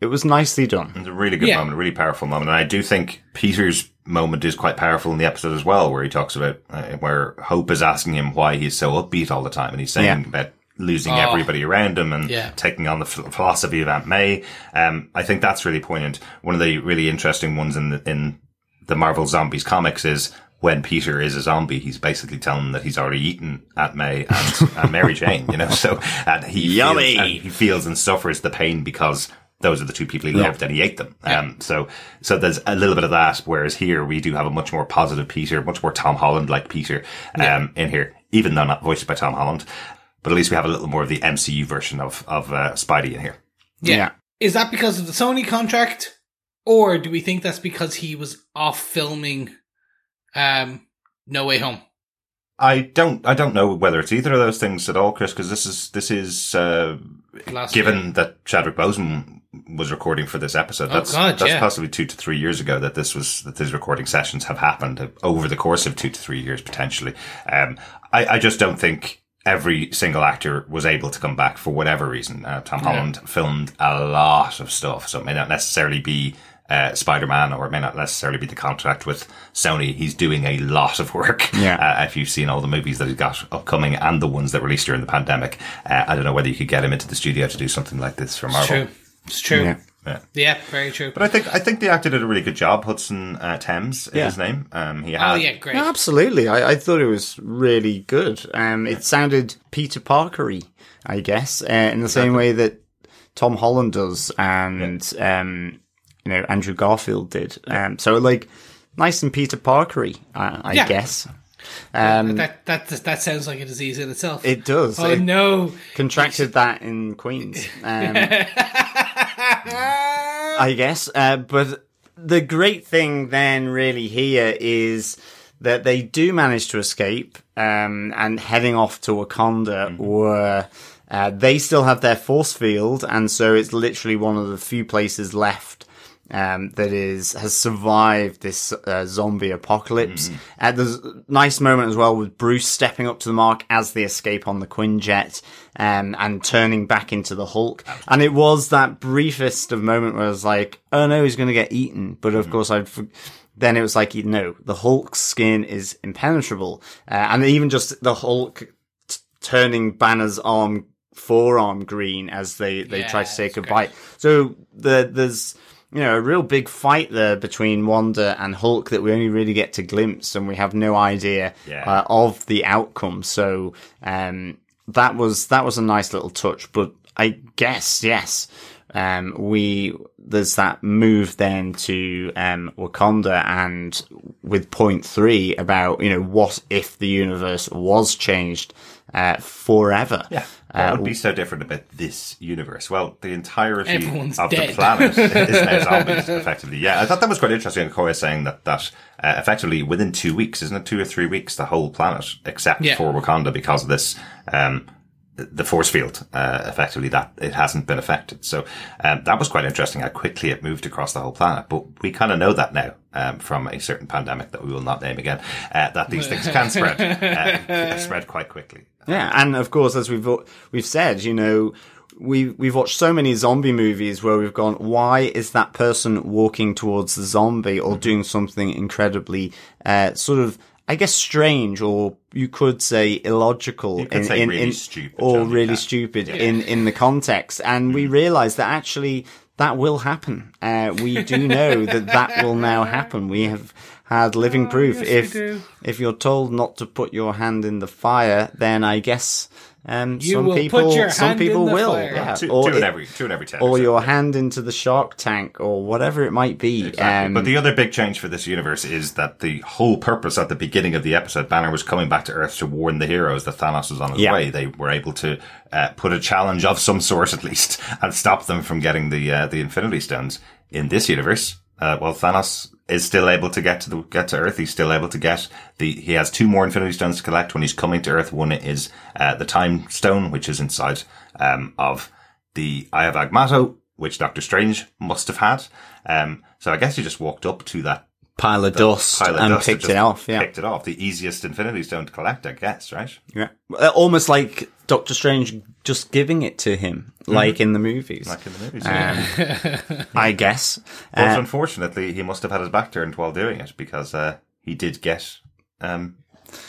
it was nicely done. It's a really good Yeah. moment, a really powerful moment. And I do think Peter's moment is quite powerful in the episode as well, where he talks about, uh, where Hope is asking him why he's so upbeat all the time. And he's saying Yeah. about losing Oh. everybody around him and Yeah. taking on the ph- philosophy of Aunt May. Um, I think that's really poignant. One of the really interesting ones in the, in the Marvel Zombies comics is when Peter is a zombie, he's basically telling them that he's already eaten Aunt May and, and Mary Jane, you know, so, and he Yummy. feels, and he feels and suffers the pain because those are the two people he Yeah. loved and he ate them. Um, so, so there's a little bit of that. Whereas here we do have a much more positive Peter, much more Tom Holland like Peter, um, in here, even though not voiced by Tom Holland. But at least we have a little more of the MCU version of, of, uh, Spidey in here. Yeah. Is that because of the Sony contract? Or do we think that's because he was off filming um No Way Home? I don't, I don't know whether it's either of those things at all, Chris, because this is, this is, uh, Last given year? that Chadwick Boseman was recording for this episode, Oh, that's God, that's yeah. possibly two to three years ago that this was that these recording sessions have happened over the course of two to three years potentially. Um, I, I just don't think every single actor was able to come back for whatever reason. Uh, Tom Holland filmed a lot of stuff, so it may not necessarily be. Uh, Spider-Man, or it may not necessarily be the contract with Sony. He's doing a lot of work. Yeah. Uh, if you've seen all the movies that he's got upcoming and the ones that released during the pandemic, uh, I don't know whether you could get him into the studio to do something like this for It's Marvel. true. It's true. Yeah. Yeah, Yeah. very true. But I think I think the actor did a really good job. Hudson uh, Thames is Yeah. his name. Um, he had oh yeah, great. No, absolutely. I, I thought it was really good. Um, it sounded Peter Parkery, I guess, uh, in the same way that Tom Holland does, and um, you know Andrew Garfield did. Um, so like nice and Peter Parkery, I, I Yeah. guess. Um, that that that sounds like a disease in itself. it does. oh It no. contracted that in Queens. Um, I guess. Uh, but the great thing then really here is that they do manage to escape um, and heading off to Wakanda where uh, they still have their force field and so it's literally one of the few places left um, that is has survived this uh, zombie apocalypse. Uh, there's a nice moment as well with Bruce stepping up to the mark as they escape on the Quinjet um, and turning back into the Hulk. And it was that briefest of moment where I was like, oh no, he's going to get eaten. But of course, I'd. For- then it was like, you know, the Hulk's skin is impenetrable. Uh, and even just the Hulk t- turning Banner's arm, forearm green as they, they Yeah, try to say that's goodbye. So the, there's, you know, a real big fight there between Wanda and Hulk that we only really get to glimpse and we have no idea Yeah. uh, of the outcome. So, um, that was, that was a nice little touch, but I guess, yes, um, we, there's that move then to, um, Wakanda and with point three about, you know, what if the universe was changed, uh, forever? Yeah. What Uh, would be so different about this universe? Well, the entirety Everyone's of dead. the planet is now zombies, effectively. Yeah, I thought that was quite interesting. Okoye saying that that uh, effectively within two weeks, isn't it two or three weeks, the whole planet, except Yeah. for Wakanda, because of this um, the force field, uh, effectively that it hasn't been affected. So um, that was quite interesting how quickly it moved across the whole planet. But we kind of know that now um, from a certain pandemic that we will not name again, uh, that these things can spread, uh, spread quite quickly. Yeah, and of course, as we've we've said, you know, we we've watched so many zombie movies where we've gone, why is that person walking towards the zombie or doing something incredibly, uh, sort of, I guess, strange, or you could say illogical, You could say really stupid, or Johnny, really yeah. stupid in in the context, and we realise that actually that will happen. Uh, we do know that that will now happen. We have had living proof. yes, if if you're told not to put your hand in the fire, then I guess um, You some will people put your some hand in people will, fire. yeah. Two, or two in every two in every ten. or so. your hand into the shark tank, or whatever it might be. Exactly. Um, but the other big change for this universe is that the whole purpose at the beginning of the episode, Banner was coming back to Earth to warn the heroes that Thanos was on his Yeah. way. They were able to uh, put a challenge of some sort, at least, and stop them from getting the uh, the Infinity Stones. In this universe, uh, well, Thanos is still able to get to the get to Earth. He's still able to get the. He has two more Infinity Stones to collect when he's coming to Earth. One is uh, the Time Stone, which is inside um, of the Eye of Agamotto, which Doctor Strange must have had. Um, so I guess he just walked up to that pile of dust pile of and dust picked it off. Yeah, picked it off. The easiest Infinity Stone to collect, I guess, right? yeah. Almost like Doctor Strange just giving it to him, like in the movies. Like in the movies. Um, I guess. but Uh, unfortunately, he must have had his back turned while doing it because uh, he did get um,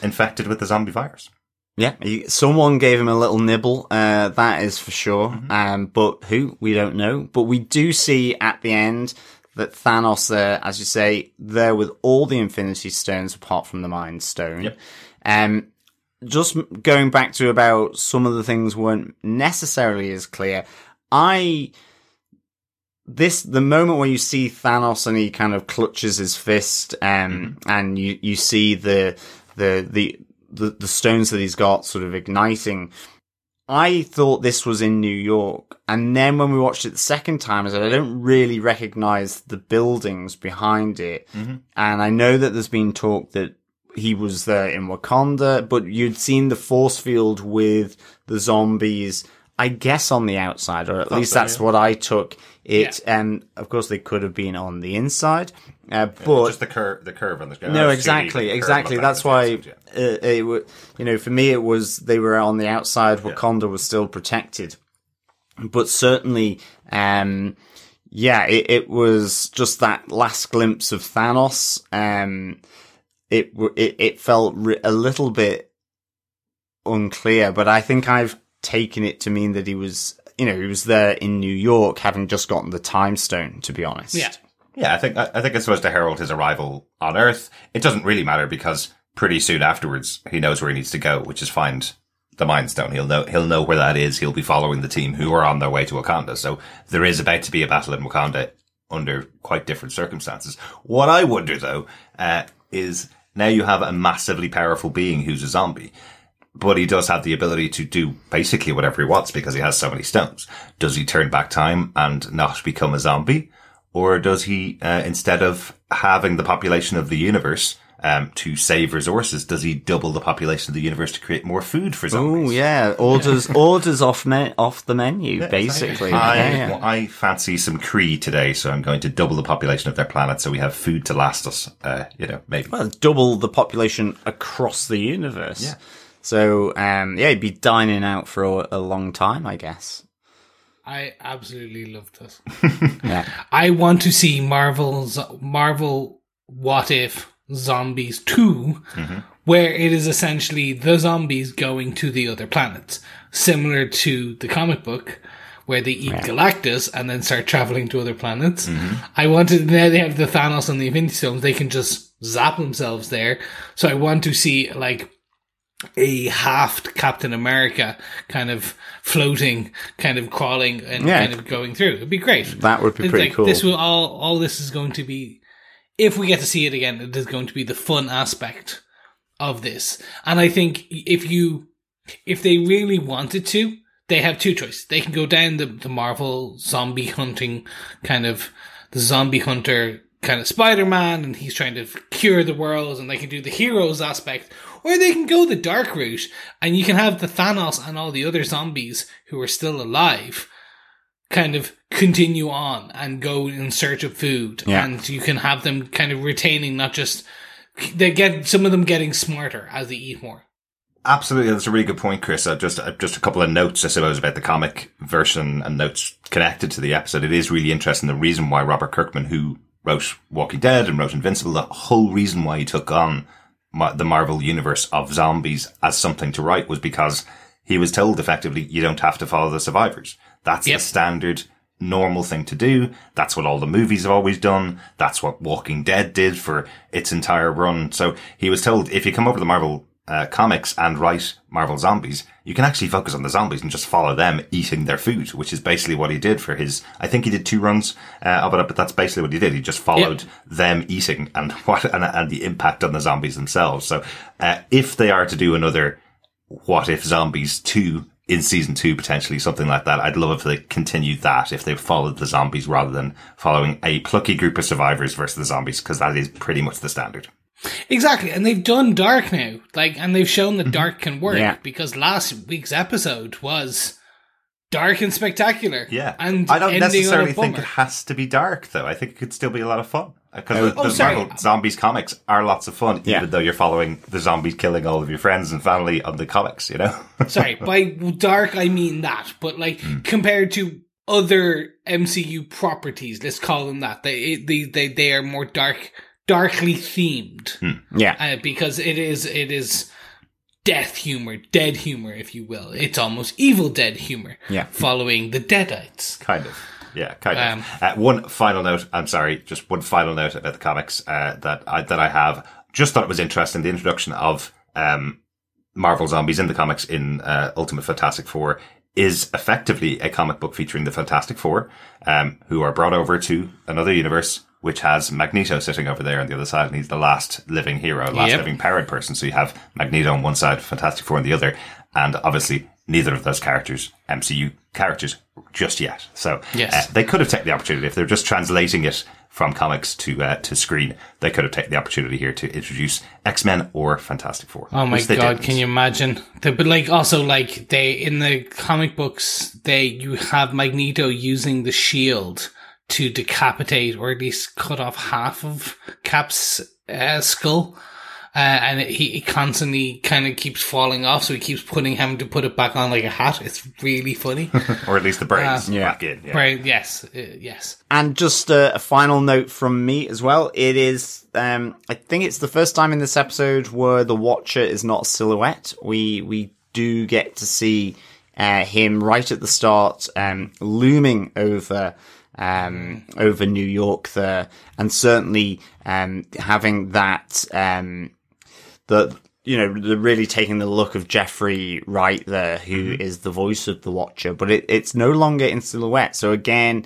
infected with the zombie virus. Yeah, he, someone gave him a little nibble, uh, that is for sure. Um, but who? We don't know. But we do see at the end that Thanos there, as you say, there with all the Infinity Stones apart from the Mind Stone. Yep. Um, just going back to about some of the things weren't necessarily as clear. I this the moment where you see Thanos and he kind of clutches his fist, um, and you you see the the the the, the stones that he's got sort of igniting. I thought this was in New York, and then when we watched it the second time, I said I don't really recognize the buildings behind it, and I know that there's been talk that he was there in Wakanda, but you'd seen the force field with the zombies, I guess on the outside, or at least so, that's yeah. what I took it. And of course, they could have been on the inside, uh, but just the curve, the curve on the screen. no, Oh, exactly, 2D, the curve exactly. That's why, yeah. uh, it, you know, for me, it was they were on the outside. Wakanda was still protected, but certainly, um, yeah, it, it was just that last glimpse of Thanos. Um, it it it felt re- a little bit unclear, but I think I've taken it to mean that he was, you know, he was there in New York, having just gotten the time stone. To be honest, Yeah. Yeah, I think I I think it's supposed to herald his arrival on Earth. It doesn't really matter because pretty soon afterwards he knows where he needs to go, which is find the Mind Stone. He'll know he'll know where that is. He'll be following the team who are on their way to Wakanda. So there is about to be a battle in Wakanda under quite different circumstances. What I wonder though uh, is now you have a massively powerful being who's a zombie. But he does have the ability to do basically whatever he wants because he has so many stones. Does he turn back time and not become a zombie? Or does he, uh, instead of having the population of the universe, um, to save resources, does he double the population of the universe to create more food for zombies? Oh yeah, orders orders off me- off the menu basically. I, Yeah, yeah. well, I fancy some Kree today, so I'm going to double the population of their planet so we have food to last us, uh, you know, maybe. Well, double the population across the universe. Yeah. So um, yeah, he'd be dining out for a, a long time, I guess. I absolutely love this. Yeah. I want to see Marvel's Marvel What If Zombies 2, mm-hmm. where it is essentially the zombies going to the other planets, similar to the comic book. Where they eat Galactus and then start traveling to other planets. Mm-hmm. I wanted now they have the Thanos and the Infinity Stones, they can just zap themselves there. So I want to see like a halved Captain America kind of floating, kind of crawling and Yeah. kind of going through. It'd be great. That would be It's pretty like, cool. This will all all this is going to be if we get to see it again, it is going to be the fun aspect of this. And I think if you if they really wanted to, they have two choices. They can go down the, the Marvel zombie hunting kind of the zombie hunter kind of Spider Man and he's trying to cure the world and they can do the heroes aspect. Or they can go the dark route and you can have the Thanos and all the other zombies who are still alive kind of continue on and go in search of food Yeah. and you can have them kind of retaining not just they get some of them getting smarter as they eat more Absolutely, that's a really good point, Chris. Uh, just uh, just a couple of notes, I suppose, about the comic version and notes connected to the episode. It is really interesting. The reason why Robert Kirkman, who wrote Walking Dead and wrote Invincible, the whole reason why he took on ma- the Marvel universe of zombies as something to write was because he was told effectively, you don't have to follow the survivors. That's Yep. the standard normal thing to do. That's what all the movies have always done. That's what Walking Dead did for its entire run. So he was told, if you come over to the Marvel uh, comics and write Marvel zombies, you can actually focus on the zombies and just follow them eating their food, which is basically what he did for his, I think he did two runs uh, of it, but that's basically what he did. He just followed them eating and what, and, and the impact on the zombies themselves. So, uh, if they are to do another what if zombies 2 in season 2 potentially something like that. I'd love if they continued that if they followed the zombies rather than following a plucky group of survivors versus the zombies because that is pretty much the standard. Exactly and they've done dark now like and they've shown that mm-hmm. dark can work Yeah. because last week's episode was dark and spectacular. Yeah. And i don't ending on a necessarily think it has to be dark though. I think it could still be a lot of fun because Oh, the, oh, the sorry. Marvel zombies comics are lots of fun Yeah. even though you're following the zombies killing all of your friends and family on the comics you know sorry by dark i mean that but like Hmm. compared to other mcu properties let's call them that they they they, they are more dark darkly themed Yeah. uh, because it is it is death humor dead humor if you will it's almost evil dead humor Yeah. following the deadites Kind of. Yeah, kind Um, of. Uh, one final note. I'm sorry, just one final note about the comics uh, that I that I have. Just thought it was interesting. The introduction of um, Marvel zombies in the comics in uh, Ultimate Fantastic Four is effectively a comic book featuring the Fantastic Four, um, who are brought over to another universe which has Magneto sitting over there on the other side, and he's the last living hero, last Yep. living powered person. So you have Magneto on one side, Fantastic Four on the other, and obviously neither of those characters MCU characters just yet. So Yes. uh, they could have taken the opportunity if they're just translating it from comics to uh, to screen. They could have taken the opportunity here to introduce X Men or Fantastic Four. Oh my god, didn't. can you imagine? The, but like also like they in the comic books they you have Magneto using the shield to decapitate or at least cut off half of Cap's uh, skull. Uh, and he, he constantly kind of keeps falling off, so he keeps putting having to put it back on like a hat. It's really funny. or at least the brains yeah. back in. Yeah. right? Yes, uh, yes. And just a, a final note from me as well. It is, um, I think it's the first time in this episode where the Watcher is not a silhouette. We we do get to see uh, him right at the start, um, looming over. Um, over New York there, and certainly um, having that um, the you know they're really taking the look of Jeffrey Wright there, who is the voice of the Watcher, but it, it's no longer in silhouette. So again,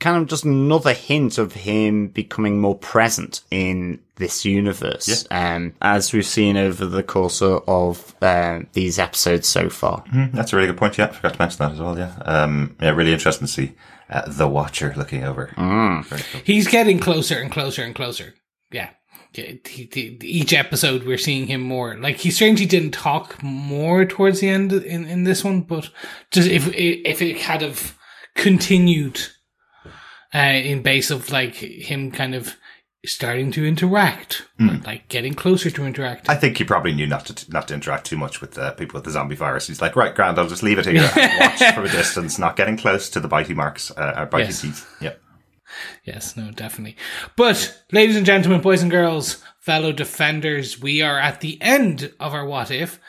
kind of just another hint of him becoming more present in this universe, um, as we've seen over the course of, of uh, these episodes so far. That's a really good point. Yeah, I forgot to mention that as well. Yeah, um, yeah, really interesting to see uh, the Watcher looking over. Very cool. He's getting closer and closer and closer. Yeah. Each episode, we're seeing him more. Like he strangely didn't talk more towards the end in, in this one, but just if if it had of continued uh, in base of like him kind of starting to interact, like getting closer to interact. I think he probably knew not to not to interact too much with uh, people with the zombie virus. He's like, right, grand, I'll just leave it here and watch from a distance, not getting close to the bitey marks, uh, or bitey Yes. teeth. Yeah. Yes, no, definitely. But, ladies and gentlemen, boys and girls, fellow defenders, we are at the end of our what if.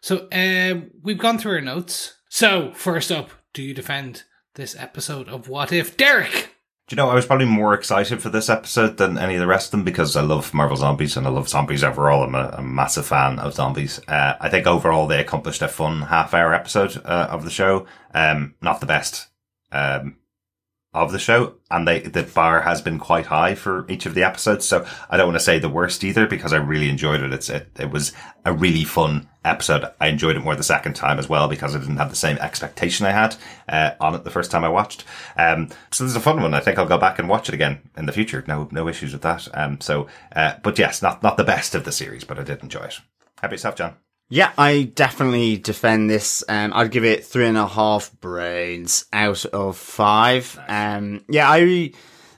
So, um, we've gone through our notes. So, first up, do you defend this episode of What If? Derek! Do you know, I was probably more excited for this episode than any of the rest of them because I love Marvel Zombies and I love zombies overall. I'm a, a massive fan of zombies. Uh, I think overall they accomplished a fun half hour episode uh, of the show. Um, not the best. Um, of the show, and they the bar has been quite high for each of the episodes. So I don't want to say the worst either because I really enjoyed it. It's it, it was a really fun episode. I enjoyed it more the second time as well because I didn't have the same expectation I had uh, on it the first time I watched. Um, so this is a fun one. I think I'll go back and watch it again in the future. No no issues with that. Um, so uh, but yes, not not the best of the series, but I did enjoy it. Happy yourself, John? Yeah, I definitely defend this. Um, I'd give it three and a half brains out of five. Um, yeah, I,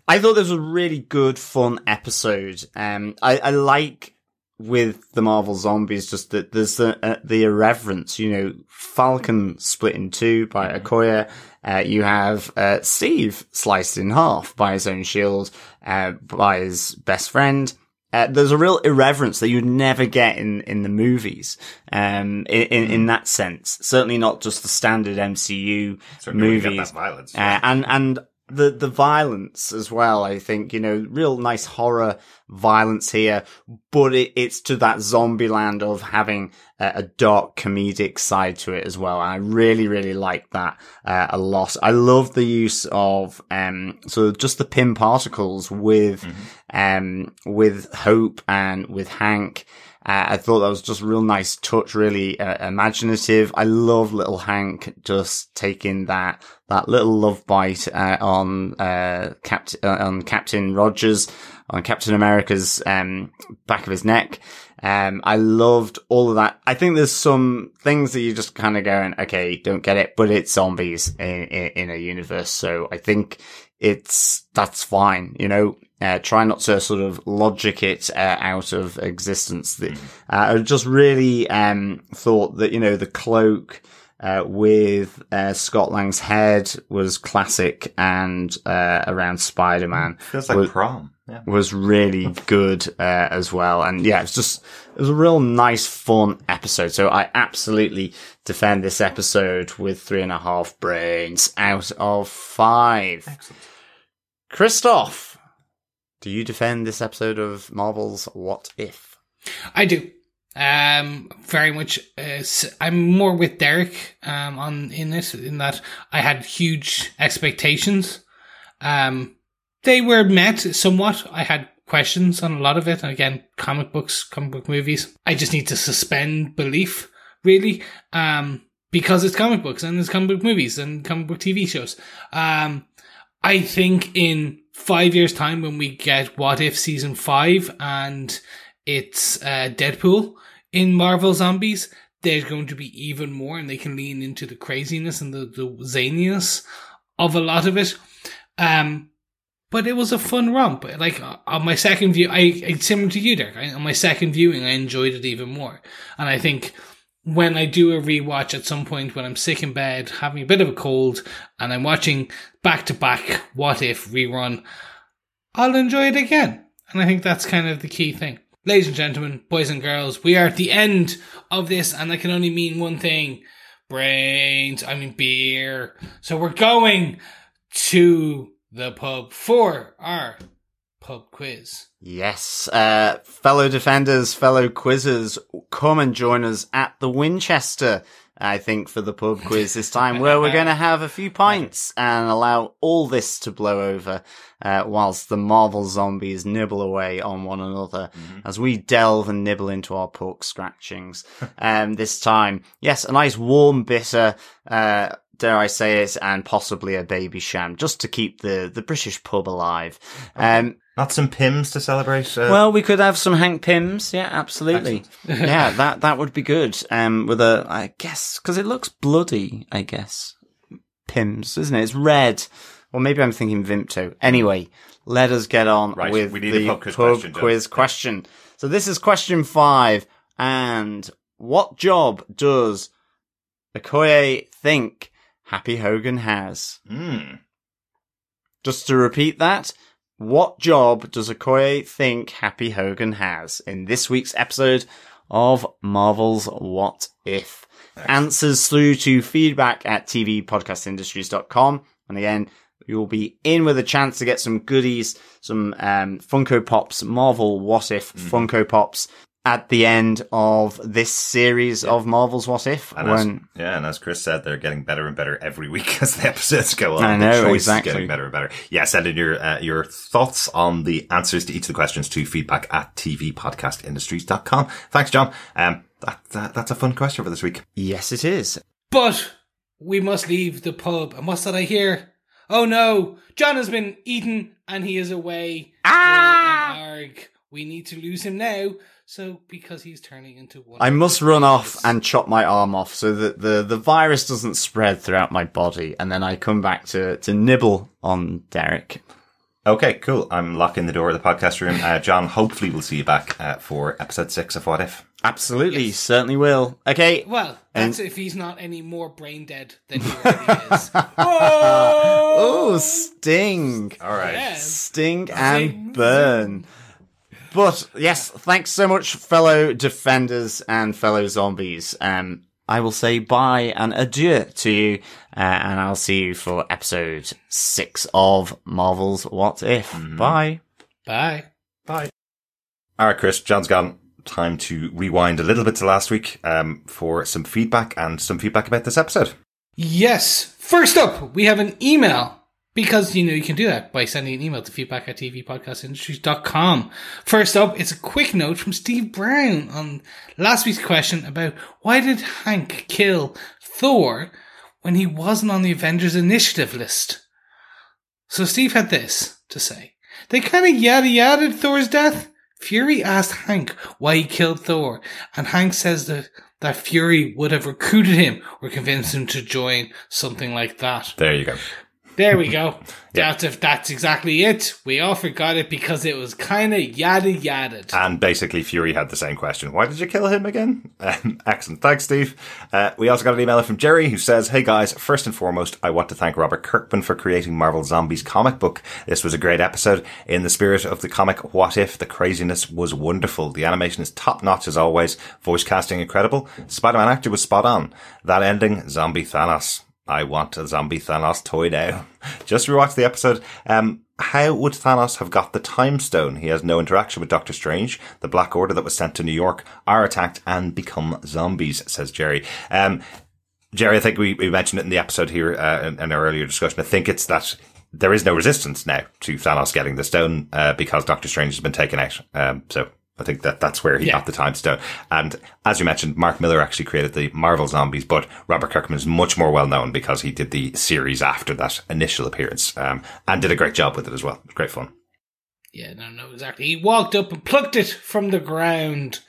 I thought this was a really good, fun episode. Um, I, I like with the Marvel zombies just that there's the uh, the irreverence. You know, Falcon split in two by Okoye. Uh, you have uh, Steve sliced in half by his own shield, uh, by his best friend. Uh, there's a real irreverence that you'd never get in, in the movies, um, in, in, in that sense. Certainly not just the standard MCU Certainly when you get movies. violence. Uh, and, and the, the violence as well, I think, you know, real nice horror violence here, but it, it's to that Zombieland of having a, a dark comedic side to it as well. And I really, really like that, uh, a lot. I love the use of, um, so just the Pym particles with, um, with Hope and with Hank. Uh, I thought that was just a real nice touch, really uh, imaginative. I love little Hank just taking that that little love bite uh, on uh, Captain uh, on Captain Rogers on Captain America's um, back of his neck. Um, I loved all of that. I think there's some things that you just kind of going, okay, don't get it, but it's zombies in, in, in a universe. So I think it's, that's fine, you know, uh, try not to sort of logic it uh, out of existence. The- Uh, I just really um, thought that, you know, the cloak uh, with uh, Scott Lang's head was classic and uh, around Spider-Man Feels like was, prom. Yeah. was really good uh, as well. And yeah, it's just, it was a real nice, fun episode. So I absolutely defend this episode with three and a half brains out of five. Excellent. Christoph, do you defend this episode of Marvel's What If? I do. Um, very much. Uh, I'm more with Derek um, on in this in that I had huge expectations. Um, they were met somewhat. I had questions on a lot of it. And again, comic books, comic book movies. I just need to suspend belief, really, um, because it's comic books and it's comic book movies and comic book TV shows. Um, I think in five years' time, when we get What If season five and it's uh, Deadpool in Marvel Zombies, there's going to be even more, and they can lean into the craziness and the, the zaniness of a lot of it. Um, but it was a fun romp. Like uh, on my second view, I, similar to you, Derek. I, on my second viewing, I enjoyed it even more, and I think when I do a rewatch at some point when I'm sick in bed, having a bit of a cold, and I'm watching back to back What If rerun, I'll enjoy it again. And I think that's kind of the key thing. Ladies and gentlemen, boys and girls, we are at the end of this, and that can only mean one thing brains, I mean beer. So we're going to the pub for our pub quiz. Yes, uh, fellow defenders, fellow quizzers, come and join us at the Winchester. I think for the pub quiz this time, where we're going to have a few pints and allow all this to blow over, uh, whilst the Marvel zombies nibble away on one another as we delve and nibble into our pork scratchings. um, this time, yes, a nice warm bitter, uh, dare I say it, and possibly a Babycham, just to keep the, the British pub alive. Um, Not some Pimm's to celebrate. Uh, well, we could have some Hank Pyms. Yeah, absolutely. yeah, that that would be good. Um, with a, I guess, because it looks bloody. I guess Pimm's, isn't it? It's red. Or maybe I'm thinking Vimto. Anyway, let us get on Right, with we need a the pub quiz pub question, quiz question. So this is question five. And what job does Okoye think Happy Hogan has? hmm. Just to repeat that, what job does Okoye think Happy Hogan has in this week's episode of Marvel's What If? Answers through to feedback at tvpodcastindustries.com. And again, you'll be in with a chance to get some goodies, some um, Funko Pops, Marvel What If Funko Pops at the end of this series of Marvel's What If. And as, yeah, and as Chris said, they're getting better and better every week as the episodes go on. I The know, choice exactly. getting better and better. Yeah, send in your uh, your thoughts on the answers to each of the questions to feedback at tvpodcastindustries.com. Thanks, John. Um, that, that that's a fun question for this week. yes, it is. But we must leave the pub. And what's that I hear? Oh no, John has been eaten and he is away. Ah! Arg. We need to lose him now. So because he's turning into one. I must the run off and chop my arm off so that the, the virus doesn't spread throughout my body, and then I come back to, to nibble on Derek. Okay, cool. I'm locking the door of the podcast room. Uh, John, hopefully we'll see you back uh, for episode six of What If. Absolutely, certainly will. Okay. Well, And- if he's not any more brain dead than he already is. Oh, sting. All right. Yeah. Sting and burn. But yes, thanks so much, fellow defenders and fellow zombies. Um, I will say bye and adieu to you, uh, and I'll see you for episode six of Marvel's What If. Bye. Bye. Bye. All right, Chris, John's gone. Time to rewind a little bit to last week um, for some feedback and some feedback about this episode. Yes. First up, we have an email. Because, you know, you can do that by sending an email to feedback at tvpodcastindustries.com. First up, it's a quick note from Steve Brown on last week's question about why did Hank kill Thor when he wasn't on the Avengers Initiative list? So Steve had this to say. They kind of yada yada Thor's death. Fury asked Hank why he killed Thor, and Hank says that, that Fury would have recruited him or convinced him to join something like that. There you go. There we go. That's if that's exactly it. We all forgot it because it was kind of yada yada. And basically, Fury had the same question. Why did you kill him again? Um, excellent. Thanks, Steve. Uh, we also got an email from Jerry who says, Hey guys, first and foremost, I want to thank Robert Kirkman for creating Marvel Zombies comic book. This was a great episode. In the spirit of the comic What If, the craziness was wonderful. The animation is top notch as always. Voice casting incredible. Spider-Man actor was spot on. That ending, zombie Thanos. I want a zombie Thanos toy now. Just rewatch the episode. Um, how would Thanos have got the time stone? He has no interaction with Doctor Strange. The Black Order that was sent to New York are attacked and become zombies, says Jerry. Um, Jerry, I think we, we mentioned it in the episode here uh, in, in our earlier discussion. I think it's that there is no resistance now to Thanos getting the stone uh, because Doctor Strange has been taken out. Um, so I think that that's where he Yeah. got the time stone. And as you mentioned, Mark Millar actually created the Marvel Zombies, but Robert Kirkman is much more well known because he did the series after that initial appearance um, and did a great job with it as well. It was great fun. Yeah, no, no, exactly. He walked up and plucked it from the ground.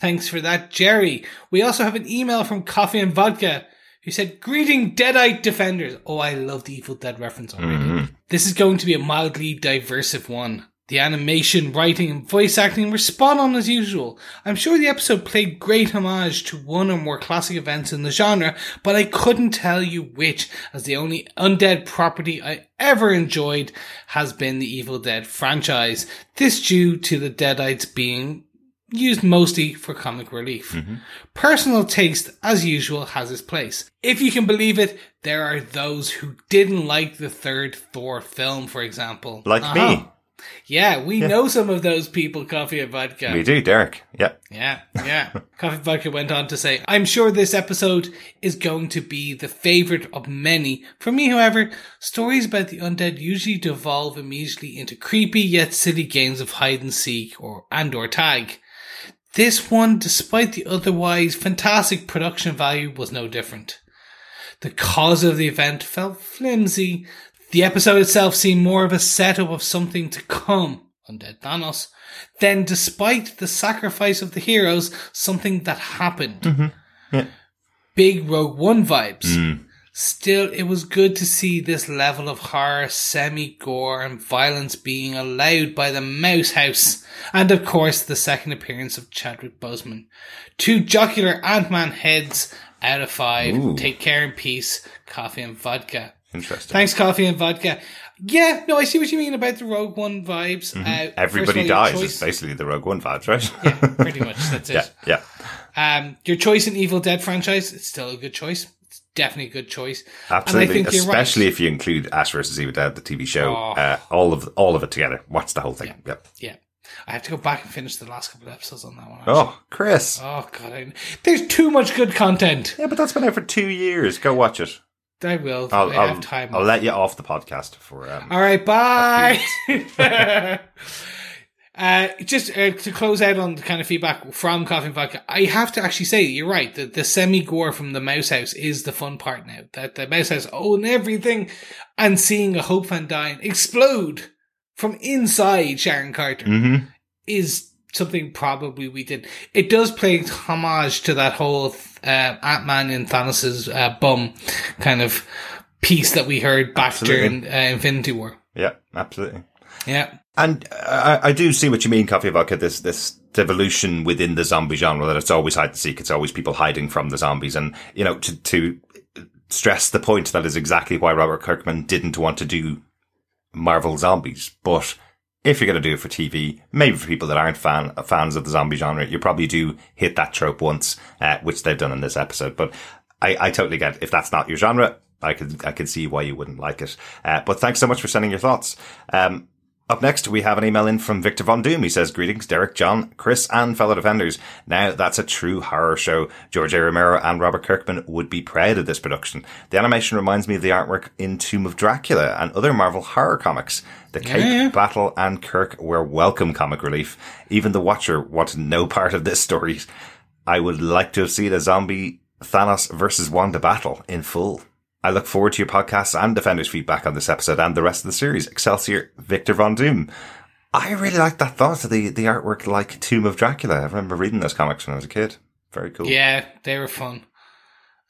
Thanks for that, Jerry. We also have an email from Coffee and Vodka who said, Greeting Deadite Defenders. Oh, I love the Evil Dead reference already. This is going to be a mildly diversive one. The animation, writing, and voice acting were spot on as usual. I'm sure the episode played great homage to one or more classic events in the genre, but I couldn't tell you which, as the only undead property I ever enjoyed has been the Evil Dead franchise. This due to the Deadites being used mostly for comic relief. Personal taste, as usual, has its place. If you can believe it, there are those who didn't like the third Thor film, for example. Like Uh-huh. me. Yeah, we know some of those people, Coffee and Vodka. We do, Derek. Yeah. Yeah, yeah. Coffee and Vodka went on to say, I'm sure this episode is going to be the favourite of many. For me, however, stories about the undead usually devolve immediately into creepy yet silly games of hide and seek or and or tag. This one, despite the otherwise fantastic production value, was no different. The cause of the event felt flimsy. The episode itself seemed more of a setup of something to come, Undead Thanos, than despite the sacrifice of the heroes, something that happened. Mm-hmm. Big Rogue One vibes. Mm. Still, it was good to see this level of horror, semi-gore and violence being allowed by the Mouse House. And of course, the second appearance of Chadwick Boseman. Two jocular Ant-Man heads out of five. Ooh. Take care in peace. Coffee and vodka. Interesting. Thanks, coffee and vodka. Yeah, no, I see what you mean about the Rogue One vibes. Uh, first of Everybody dies. It's basically the Rogue One vibes, right? yeah, pretty much. That's it. yeah. Yeah. Um, your choice in Evil Dead franchise, it's still a good choice. It's definitely a good choice. Absolutely, And I think you're right. especially if you include Ash versus Evil Dead, the TV show, Oh. uh, all of all of it together. Watch the whole thing. Yep. Yeah. I have to go back and finish the last couple of episodes on that one. actually. Oh, Chris. Oh, God. I, there's too much good content. Yeah, but that's been out for two years. Go watch it. I will. I'll, I I'll, have time. I'll let you off the podcast for. Um, All right, bye. uh, just uh, to close out on the kind of feedback from Coffee and Vodka, I have to actually say you're right. The, the semi gore from the Mouse House is the fun part now. That the Mouse House own everything, and seeing a Hope Van Dyne explode from inside Sharon Carter mhm. is something probably we did. It does play homage to that whole uh, Ant Man in Thanos's uh, bum kind of piece that we heard back Absolutely. during uh, Infinity War. Yeah, absolutely. Yeah. And I, I do see what you mean, Coffee Vodka. This this devolution within the zombie genre that it's always hide and seek. It's always people hiding from the zombies, and you know to to stress the point that is exactly why Robert Kirkman didn't want to do Marvel zombies. But if you're going to do it for TV, maybe for people that aren't fan fans of the zombie genre, you probably do hit that trope once, uh, which they've done in this episode. But I, I totally get if that's not your genre. I could I could see why you wouldn't like it. Uh, but thanks so much for sending your thoughts. Um, up next, we have an email in from Victor Von Doom. He says, Greetings, Derek, John, Chris, and fellow defenders. Now, that's a true horror show. George A. Romero and Robert Kirkman would be proud of this production. The animation reminds me of the artwork in Tomb of Dracula and other Marvel horror comics. The Cape, Battle, and Kirk were welcome comic relief. Even The Watcher wanted no part of this story. I would like to have seen a zombie Thanos versus Wanda battle in full. I look forward to your podcasts and Defenders feedback on this episode and the rest of the series. Excelsior, Victor Von Doom. I really like that thought, of the, the artwork like Tomb of Dracula. I remember reading those comics when I was a kid. Very cool. Yeah, they were fun.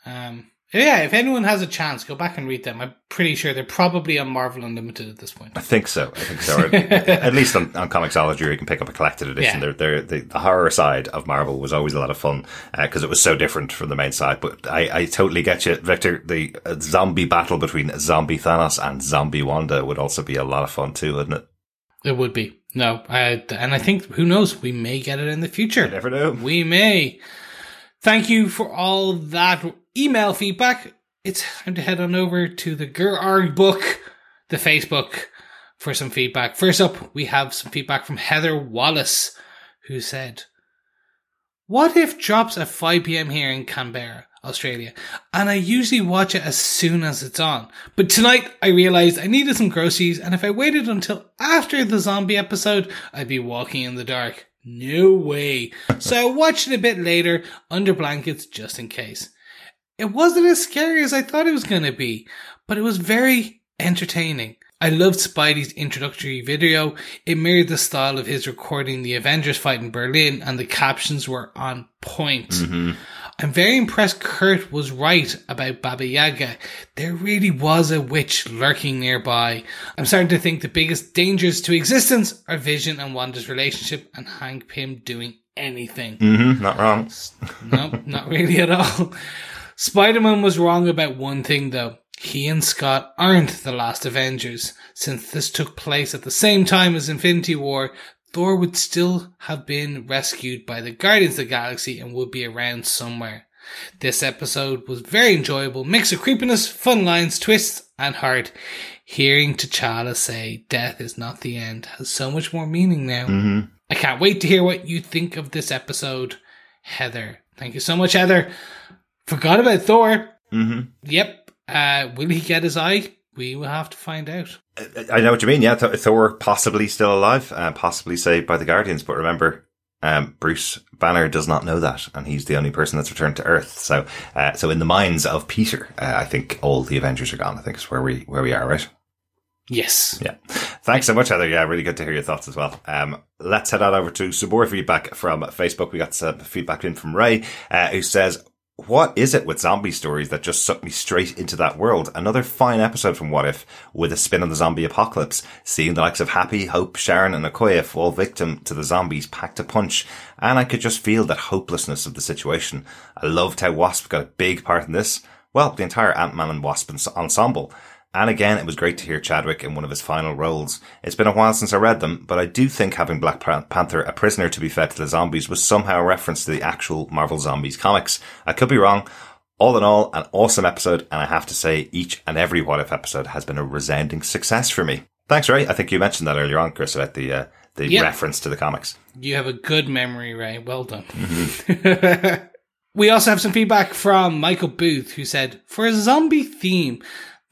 Um, yeah, if anyone has a chance, go back and read them. I'm pretty sure they're probably on Marvel Unlimited at this point. I think so. I think so. At least on, on Comixology, you can pick up a collected edition. Yeah. They're, they're, the, the horror side of Marvel was always a lot of fun because it was so different from the main side. But I, I totally get you, Victor. The uh, zombie battle between Zombie Thanos and Zombie Wanda would also be a lot of fun too, wouldn't it? It would be. No, I, and I think, who knows, we may get it in the future. never know. We may. Thank you for all that email feedback. it's time to head on over to the Gur book, the Facebook, for some feedback. First up, we have some feedback from Heather Wallace, who said, What if drops at 5 pm here in Canberra? Australia, and I usually watch it as soon as it's on. But tonight I realized I needed some groceries, and if I waited until after the zombie episode, I'd be walking in the dark. No way. so I watched it a bit later under blankets just in case. It wasn't as scary as I thought it was going to be, but it was very entertaining. I loved Spidey's introductory video. It mirrored the style of his recording the Avengers fight in Berlin, and the captions were on point. Mm-hmm. I'm very impressed Kurt was right about Baba Yaga. There really was a witch lurking nearby. I'm starting to think the biggest dangers to existence are Vision and Wanda's relationship and Hank Pym doing anything. Mm-hmm, not wrong. no, not really at all. Spider-Man was wrong about one thing though. He and Scott aren't the last Avengers. Since this took place at the same time as Infinity War, Thor would still have been rescued by the Guardians of the Galaxy and would be around somewhere. This episode was very enjoyable, mix of creepiness, fun lines, twists, and heart. Hearing T'Challa say death is not the end has so much more meaning now. Mm-hmm. I can't wait to hear what you think of this episode, Heather. Thank you so much, Heather. Forgot about Thor. Mm-hmm. Yep. Uh, will he get his eye? We will have to find out. I know what you mean. Yeah, Thor possibly still alive, uh, possibly saved by the Guardians. But remember, um, Bruce Banner does not know that, and he's the only person that's returned to Earth. So, uh, so in the minds of Peter, uh, I think all the Avengers are gone. I think is where we where we are, right? Yes. Yeah. Thanks so much, Heather. Yeah, really good to hear your thoughts as well. Um, let's head on over to some more feedback from Facebook. We got some feedback in from Ray, uh, who says, what is it with zombie stories that just suck me straight into that world? Another fine episode from What If with a spin on the zombie apocalypse, seeing the likes of Happy, Hope, Sharon and Okoye fall victim to the zombies packed a punch. And I could just feel that hopelessness of the situation. I loved how Wasp got a big part in this. Well, the entire Ant-Man and Wasp ensemble. And again, it was great to hear Chadwick in one of his final roles. It's been a while since I read them, but I do think having Black Panther, a prisoner to be fed to the zombies, was somehow a reference to the actual Marvel Zombies comics. I could be wrong. All in all, an awesome episode, and I have to say, each and every What If episode has been a resounding success for me. Thanks, Ray. I think you mentioned that earlier on, Chris, about the uh, the Yep. reference to the comics. You have a good memory, Ray. Well done. we also have some feedback from Michael Booth, who said, For a zombie theme,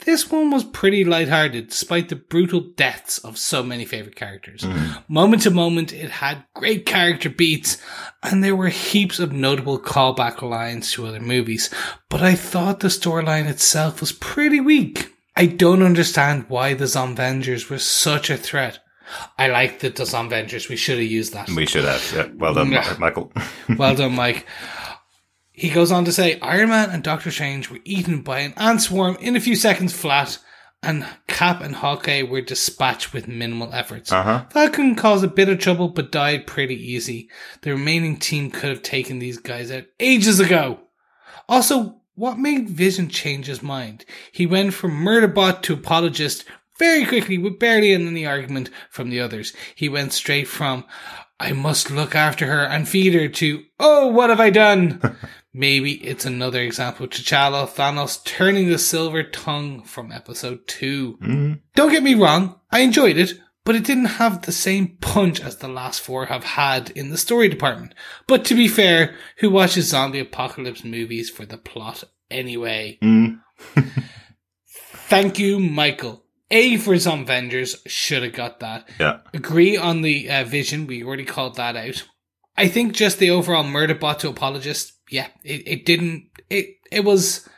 this one was pretty lighthearted, despite the brutal deaths of so many favorite characters. Mm-hmm. Moment to moment, it had great character beats, and there were heaps of notable callback lines to other movies. But I thought the storyline itself was pretty weak. I don't understand why the Zomvengers were such a threat. I like the Zomvengers. We should have used that. We should have. Yeah. Well done, Michael. Well done, Mike. He goes on to say Iron Man and Doctor Strange were eaten by an ant swarm in a few seconds flat, and Cap and Hawkeye were dispatched with minimal efforts. Uh-huh. Falcon caused a bit of trouble but died pretty easy. The remaining team could have taken these guys out ages ago. Also, what made Vision change his mind? He went from murderbot to apologist very quickly with barely any argument from the others. He went straight from, I must look after her and feed her to, oh, what have I done? Maybe it's another example of T'Challa Thanos turning the silver tongue from episode 2. Don't get me wrong, I enjoyed it, but it didn't have the same punch as the last four have had in the story department. But to be fair, who watches zombie apocalypse movies for the plot anyway? Thank you, Michael. A for some Zomvengers should have got that. Yeah. Agree on the uh, vision. We already called that out. I think just the overall murderbot to apologist. Yeah, it, it didn't. It it was.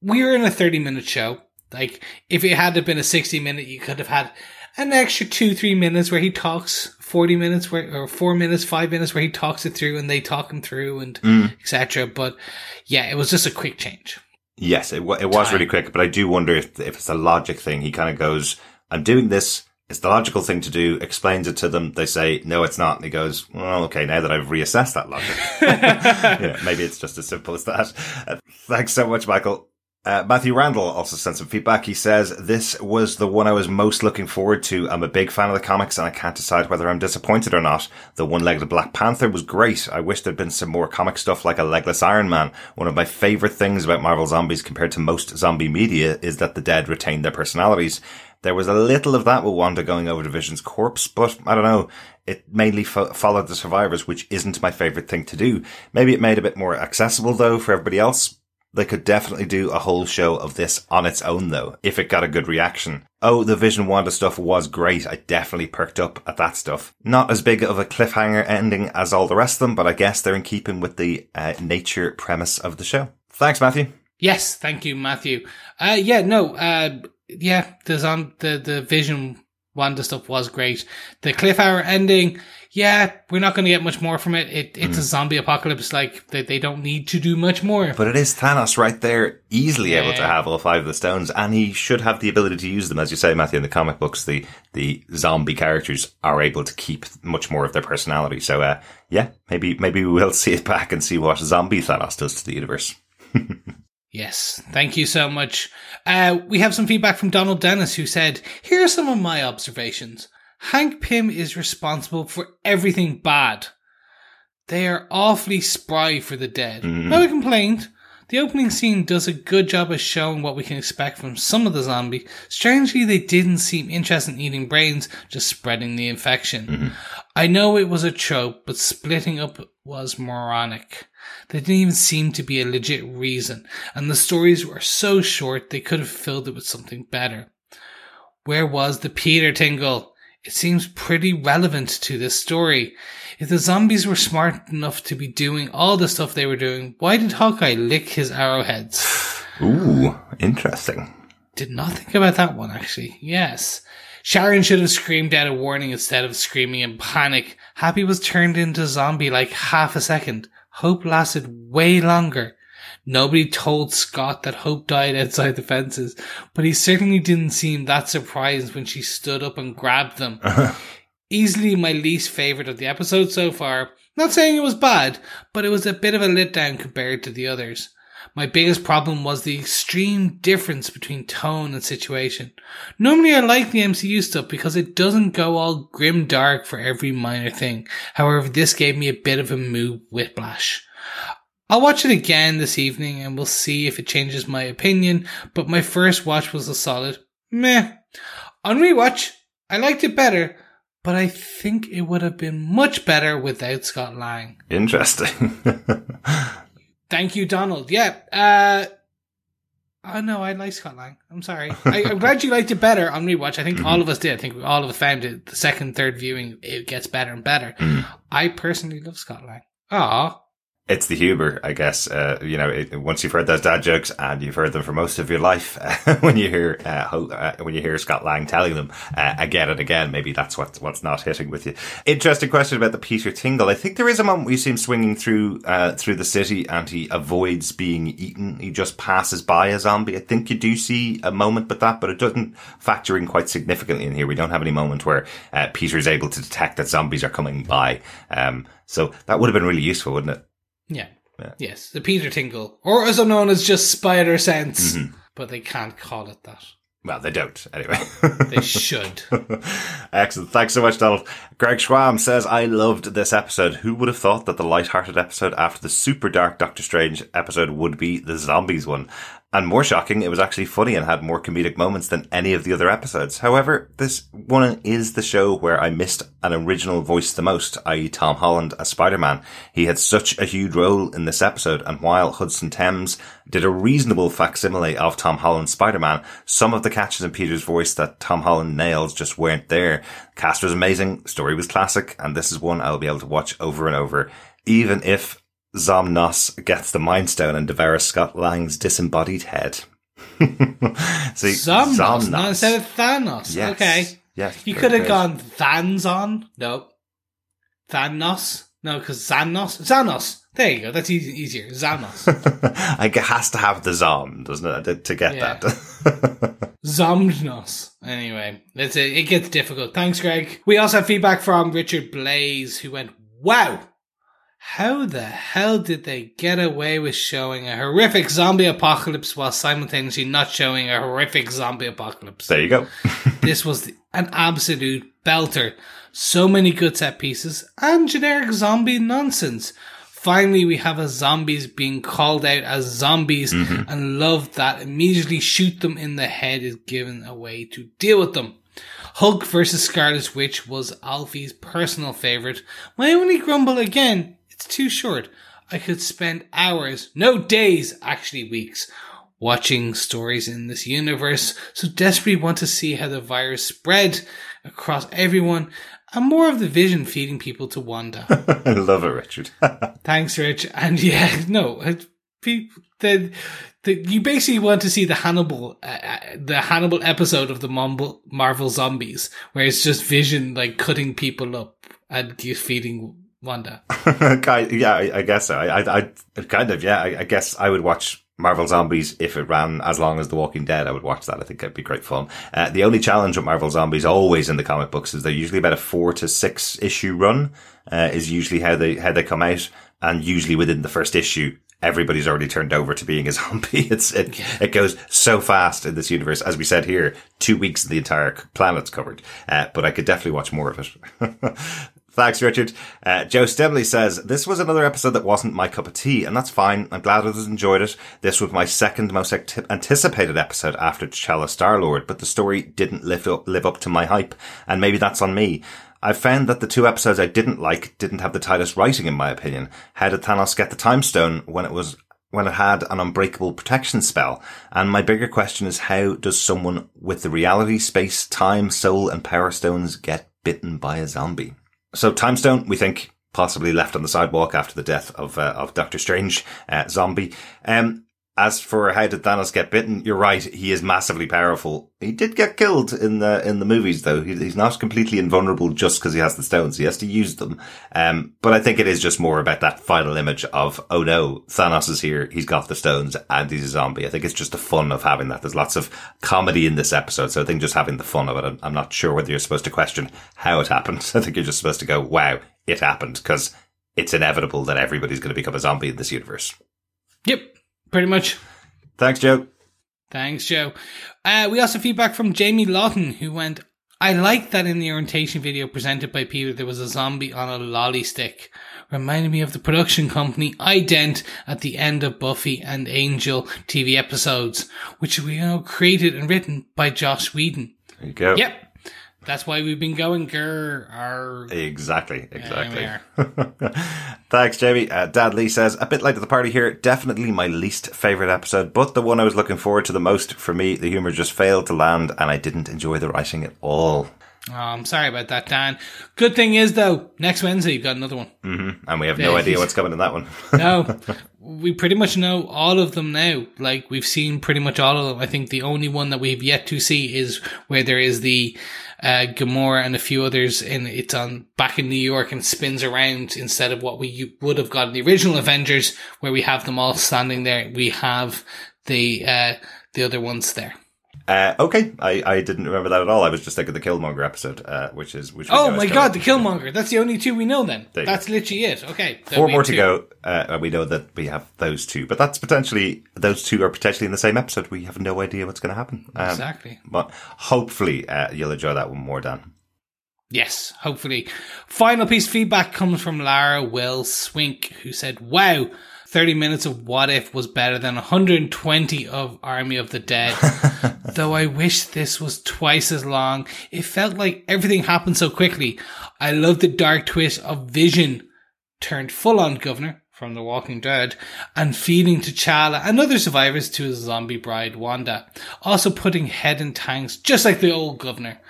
We were in a thirty minute show. Like if it had to been a sixty minute, you could have had an extra two three minutes where he talks. Forty minutes where or four minutes, five minutes where he talks it through and they talk him through and mm. etc. But yeah, it was just a quick change. Yes, it, wa- it was Time. really quick, but I do wonder if, if it's a logic thing. He kind of goes, I'm doing this. It's the logical thing to do, explains it to them. They say, no, it's not. And he goes, well, okay, now that I've reassessed that logic. yeah, maybe it's just as simple as that. Uh, thanks so much, Michael. Uh, Matthew Randall also sent some feedback. He says, This was the one I was most looking forward to. I'm a big fan of the comics and I can't decide whether I'm disappointed or not. The one legged Black Panther was great. I wish there'd been some more comic stuff like a legless Iron Man. One of my favorite things about Marvel zombies compared to most zombie media is that the dead retain their personalities. There was a little of that with Wanda going over to Vision's corpse, but I don't know. It mainly fo- followed the survivors, which isn't my favorite thing to do. Maybe it made a bit more accessible though for everybody else. They could definitely do a whole show of this on its own though, if it got a good reaction. Oh, the Vision Wanda stuff was great. I definitely perked up at that stuff. Not as big of a cliffhanger ending as all the rest of them, but I guess they're in keeping with the uh, nature premise of the show. Thanks, Matthew. Yes, thank you, Matthew. Uh, yeah, no, uh, yeah, the on the the Vision Wanda stuff was great. The cliffhanger ending, yeah, we're not going to get much more from it. it it's a zombie apocalypse. Like they, they don't need to do much more. But it is Thanos right there, easily able to have all five of the stones, and he should have the ability to use them. As you say, Matthew, in the comic books, the, the zombie characters are able to keep much more of their personality. So, uh, yeah, maybe, maybe we will see it back and see what zombie Thanos does to the universe. Yes, thank you so much. Uh, we have some feedback from Donald Dennis who said, Here are some of my observations. Hank Pym is responsible for everything bad. They are awfully spry for the dead. No complaint. The opening scene does a good job of showing what we can expect from some of the zombie. Strangely, they didn't seem interested in eating brains, just spreading the infection. I know it was a trope, but splitting up was moronic. There didn't even seem to be a legit reason, and the stories were so short they could have filled it with something better. Where was the Peter Tingle? It seems pretty relevant to this story. If the zombies were smart enough to be doing all the stuff they were doing, why did Hawkeye lick his arrowheads? Ooh, interesting. Did not think about that one actually. Yes. Sharon should have screamed out a warning instead of screaming in panic. Happy was turned into a zombie like half a second. Hope lasted way longer. Nobody told Scott that Hope died outside the fences, but he certainly didn't seem that surprised when she stood up and grabbed them. Easily my least favorite of the episode so far. Not saying it was bad, but it was a bit of a letdown compared to the others. My biggest problem was the extreme difference between tone and situation. Normally I like the MCU stuff because it doesn't go all grim dark for every minor thing. However, this gave me a bit of a mood whiplash. I'll watch it again this evening and we'll see if it changes my opinion, but my first watch was a solid meh. On rewatch, I liked it better, but I think it would have been much better without Scott Lang. Interesting. Thank you, Donald. Yeah. Uh, oh no, I like Scott Lang. I'm sorry. I, I'm glad you liked it better on rewatch. I think all of us did. I think all of us found it. The second, third viewing, it gets better and better. I personally love Scott Lang. Aw. It's the humor, I guess. Uh, you know, it, once you've heard those dad jokes and you've heard them for most of your life, uh, when you hear uh, uh, when you hear Scott Lang telling them uh, again and again, maybe that's what what's not hitting with you. Interesting question about the Peter Tingle. I think there is a moment you see him swinging through uh, through the city and he avoids being eaten. He just passes by a zombie. I think you do see a moment with that, but it doesn't factor in quite significantly in here. We don't have any moment where Peter is able to detect that zombies are coming by. Um, so that would have been really useful, wouldn't it? Yeah. Yeah. Yes, the Peter Tingle, or also known as just Spider Sense, mm-hmm. but they can't call it that. Well, they don't, anyway. They should. Excellent. Thanks so much, Donald. Greg Schwam says, I loved this episode. Who would have thought that the light-hearted episode after the super dark Doctor Strange episode would be the zombies one? And more shocking, it was actually funny and had more comedic moments than any of the other episodes. However, this one is the show where I missed an original voice the most, i.e. Tom Holland as Spider-Man. He had such a huge role in this episode, and while Hudson Thames did a reasonable facsimile of Tom Holland's Spider-Man, some of the catches in Peter's voice that Tom Holland nails just weren't there. Cast was amazing, story was classic, and this is one I'll be able to watch over and over, even if Zomnos gets the Mind Stone and devours Scott Lang's disembodied head. See, Zomnos, not instead of Thanos. Yes. Okay. Yes. You could have good. gone Thanzon. Nope. Thanos. No, because Xanos. Xanos. There you go. That's easy, easier. Like it has to have the Zom, doesn't it, to- to get Yeah. that? Zomnos. Anyway, it's a, it gets difficult. Thanks, Greg. We also have feedback from Richard Blaze, who went, "Wow, How the hell did they get away with showing a horrific zombie apocalypse while simultaneously not showing a horrific zombie apocalypse? There you go. this was the, an absolute belter. So many good set pieces and generic zombie nonsense. Finally, we have a zombies being called out as zombies mm-hmm. and love that immediately shoot them in the head is given a way to deal with them. Hulk versus Scarlet Witch was Alfie's personal favorite. My only grumble again, it's too short. I could spend hours, no days, actually weeks, watching stories in this universe, so desperately want to see how the virus spread across everyone and more of the vision feeding people to Wanda. I love it, Richard. Thanks, Rich. And yeah, no, people, the, the, you basically want to see the Hannibal, uh, uh, the Hannibal episode of the Marvel, Marvel Zombies, where it's just Vision like cutting people up and feeding Wanda. Yeah, I, I guess so. I, I, I kind of, yeah, I, I guess I would watch Marvel Zombies if it ran as long as The Walking Dead. I would watch that. I think it'd be great fun. Uh, the only challenge with Marvel Zombies always in the comic books is they're usually about a four to six issue run, uh, is usually how they, how they come out. And usually within the first issue, everybody's already turned over to being a zombie. It's, it, it goes so fast in this universe. As we said here, two weeks and the entire planet's covered. Uh, but I could definitely watch more of it. Thanks, Richard. Uh, Joe Stemley says, this was another episode that wasn't my cup of tea, and that's fine. I'm glad others enjoyed it. This was my second most anticipated episode after T'Challa Star-Lord, but the story didn't live up, live up to my hype, and maybe that's on me. I found that the two episodes I didn't like didn't have the tightest writing in my opinion. How did Thanos get the time stone when it was when it had an unbreakable protection spell? And my bigger question is how does someone with the reality, space, time, soul, and power stones get bitten by a zombie? So Time Stone, we think possibly left on the sidewalk after the death of uh, of Doctor Strange, uh, zombie. Um, as for how did Thanos get bitten, you're right. He is massively powerful. He did get killed in the in the movies, though. He, he's not completely invulnerable just because he has the stones. He has to use them. Um, but I think it is just more about that final image of oh no, Thanos is here. He's got the stones and he's a zombie. I think it's just the fun of having that. There's lots of comedy in this episode, so I think just having the fun of it. I'm, I'm not sure whether you're supposed to question how it happened. I think you're just supposed to go, wow, it happened because it's inevitable that everybody's going to become a zombie in this universe. Yep, pretty much. Thanks, Joe. Thanks, Joe. Uh, we also feedback from Jamie Lawton, who went, I like that in the orientation video presented by Peter, there was a zombie on a lolly stick. Reminded me of the production company Ident at the end of Buffy and Angel TV episodes, which we know created and written by Joss Whedon. There you go. Yep. That's why we've been going, grr, our, Exactly, exactly. Thanks, Jamie. Uh, Dan Lee says, a bit late to the party here. Definitely my least favourite episode, but the one I was looking forward to the most. For me, the humour just failed to land and I didn't enjoy the writing at all. Oh, I'm sorry about that, Dan. Good thing is, though, next Wednesday you've got another one. And we have no idea what's coming in that one. No, we pretty much know all of them now. Like we've seen pretty much all of them. I think the only one that we've yet to see is where there is the uh, Gamora and a few others, and it's on back in New York and spins around instead of what we would have got in the original Avengers, where we have them all standing there. We have the uh, the other ones there. Uh, okay, I, I didn't remember that at all. I was just thinking the Killmonger episode, uh, which is which. Oh my god, the Killmonger! That's the only two we know. Then that's literally it. Okay, so Four more to two. go. Uh, and we know that we have those two, but that's potentially those two are potentially in the same episode. We have no idea what's going to happen. Um, Exactly. But hopefully, uh, you'll enjoy that one more, Dan. Yes, hopefully. Final piece of feedback comes from Lara Will Swink, who said, Wow, 30 minutes of What If was better than 120 of Army of the Dead. Though I wish this was twice as long. It felt like everything happened so quickly. I love the dark twist of Vision turned full on governor from The Walking Dead and feeding T'Challa and other survivors to his zombie bride Wanda. Also putting head in tanks just like the old governor.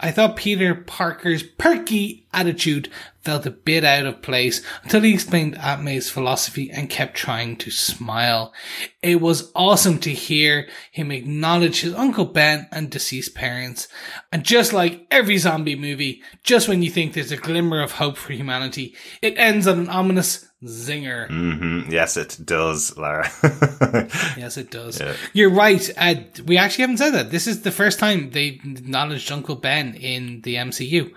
I thought Peter Parker's perky attitude felt a bit out of place until he explained Aunt May's philosophy and kept trying to smile. It was awesome to hear him acknowledge his Uncle Ben and deceased parents. And just like every zombie movie, just when you think there's a glimmer of hope for humanity, it ends on an ominous zinger. hmm Yes, it does, Lara. Yes, it does. You're right. Uh, we actually haven't said that. This is the first time they acknowledged Uncle Ben in the MCU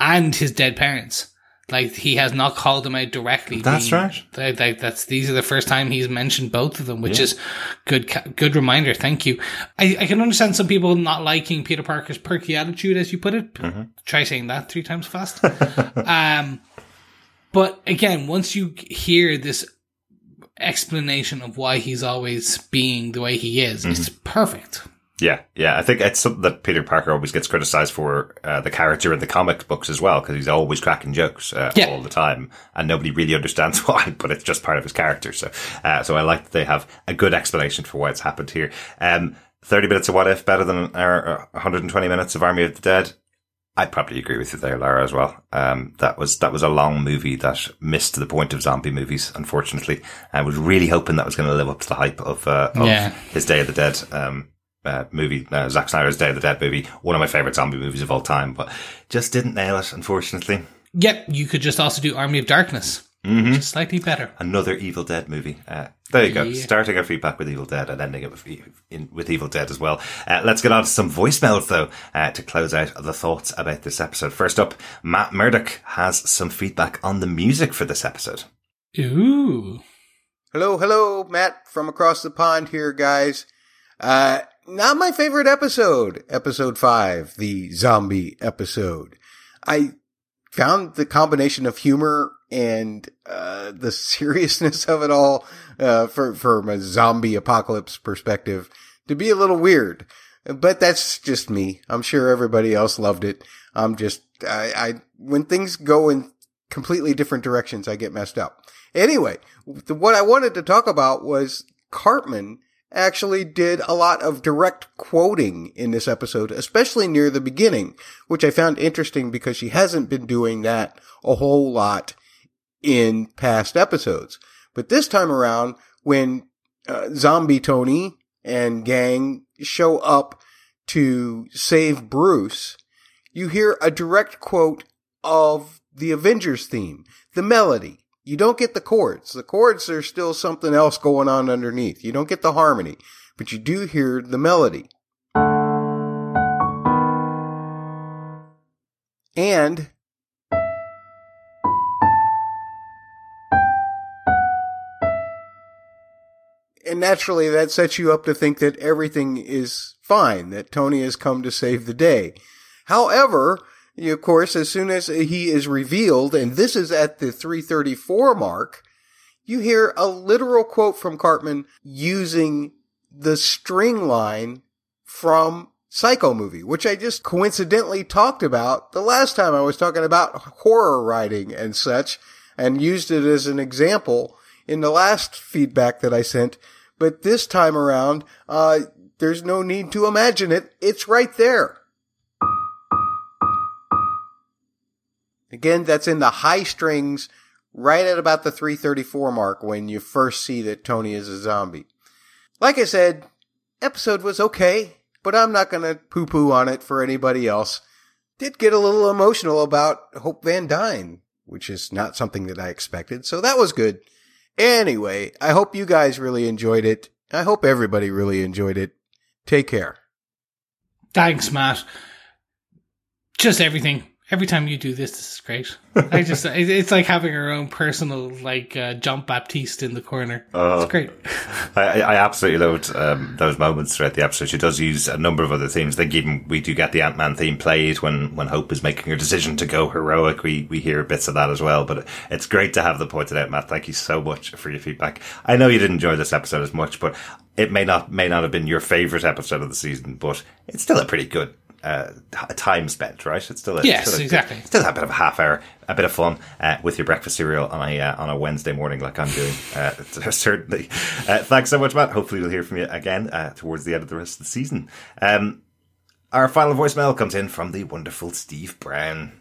and his dead parents. Like he has not called them out directly. That's The- right. that's these are the first time he's mentioned both of them, which is good. Good reminder. Thank you. I, I can understand some people not liking Peter Parker's perky attitude, as you put it. Mm-hmm. Try saying that three times fast. um, but again, once you hear this explanation of why he's always being the way he is, it's Mm-hmm. perfect. Yeah, yeah. I think it's something that Peter Parker always gets criticized for uh, the character in the comic books as well, because he's always cracking jokes uh, Yeah. all the time, and nobody really understands why. But it's just part of his character. So, uh, so I like that they have a good explanation for why it's happened here. Um, thirty minutes of What If better than our 120 minutes of Army of the Dead. I'd probably agree with you there, Lara, as well. Um, that was that was a long movie that missed the point of zombie movies. Unfortunately, I was really hoping that was going to live up to the hype of, uh, of Yeah. his Day of the Dead um, uh, movie, uh, Zack Snyder's Day of the Dead movie, one of my favorite zombie movies of all time, but just didn't nail it, unfortunately. Yep, you could just also do Army of Darkness, Mm-hmm. just slightly better. Another Evil Dead movie. Uh, there you go. Yeah. Starting our feedback with Evil Dead and ending it with, E- in, with Evil Dead as well. Uh, let's get on to some voicemails though, uh, to close out the thoughts about this episode. First up, Matt Murdoch has some feedback on the music for this episode. Ooh. Hello, hello, Matt from across the pond here, guys. Uh, not my favorite episode, episode five, the zombie episode. I found the combination of humor and, uh, the seriousness of it all, uh, for, from a zombie apocalypse perspective to be a little weird. But that's just me. I'm sure everybody else loved it. I'm just, I, I, when things go in completely different directions, I get messed up. Anyway, the, what I wanted to talk about was Karpman actually did a lot of direct quoting in this episode, especially near the beginning, which I found interesting because she hasn't been doing that a whole lot in past episodes. But this time around, when uh, Zombie Tony and gang show up to save Bruce, you hear a direct quote of the Avengers theme, the melody. You don't get the chords. The chords are still something else going on underneath. You don't get the harmony, but you do hear the melody. And and naturally that sets you up to think that everything is fine, that Tony has come to save the day. However, of course, as soon as he is revealed, and this is at the 334 mark, you hear a literal quote from Karpman using the string line from Psycho movie, which I just coincidentally talked about the last time I was talking about horror writing and such, and used it as an example in the last feedback that I sent. But this time around, uh, there's no need to imagine it. It's right there. Again, that's in the high strings right at about the 334 mark when you first see that Tony is a zombie. Like I said, episode was okay, but I'm not going to poo poo on it for anybody else. Did get a little emotional about Hope Van Dyne, which is not something that I expected, so that was good. Anyway, I hope you guys really enjoyed it. I hope everybody really enjoyed it. Take care. Thanks, Matt. Just everything. Every time you do this, this is great. I just, it's like having our own personal, like, uh, Jon Batiste in the corner. Oh. It's great. I, I absolutely loved um, those moments throughout the episode. She does use a number of other themes. Think even we do get the Ant Man theme played when, when Hope is making her decision to go heroic. We we hear bits of that as well. But it's great to have them pointed out, Matt. Thank you so much for your feedback. I know you didn't enjoy this episode as much, but it may not may not have been your favorite episode of the season, but it's still a pretty good. Uh, time spent, right? It's still a, Yes, still a good- exactly. still a bit of a half hour, a bit of fun uh, with your breakfast cereal on a uh, on a Wednesday morning, like I'm doing. Uh, certainly. Uh, thanks so much, Matt. Hopefully, we'll hear from you again uh, towards the end of the rest of the season. Um, our final voicemail comes in from the wonderful Steve Brown.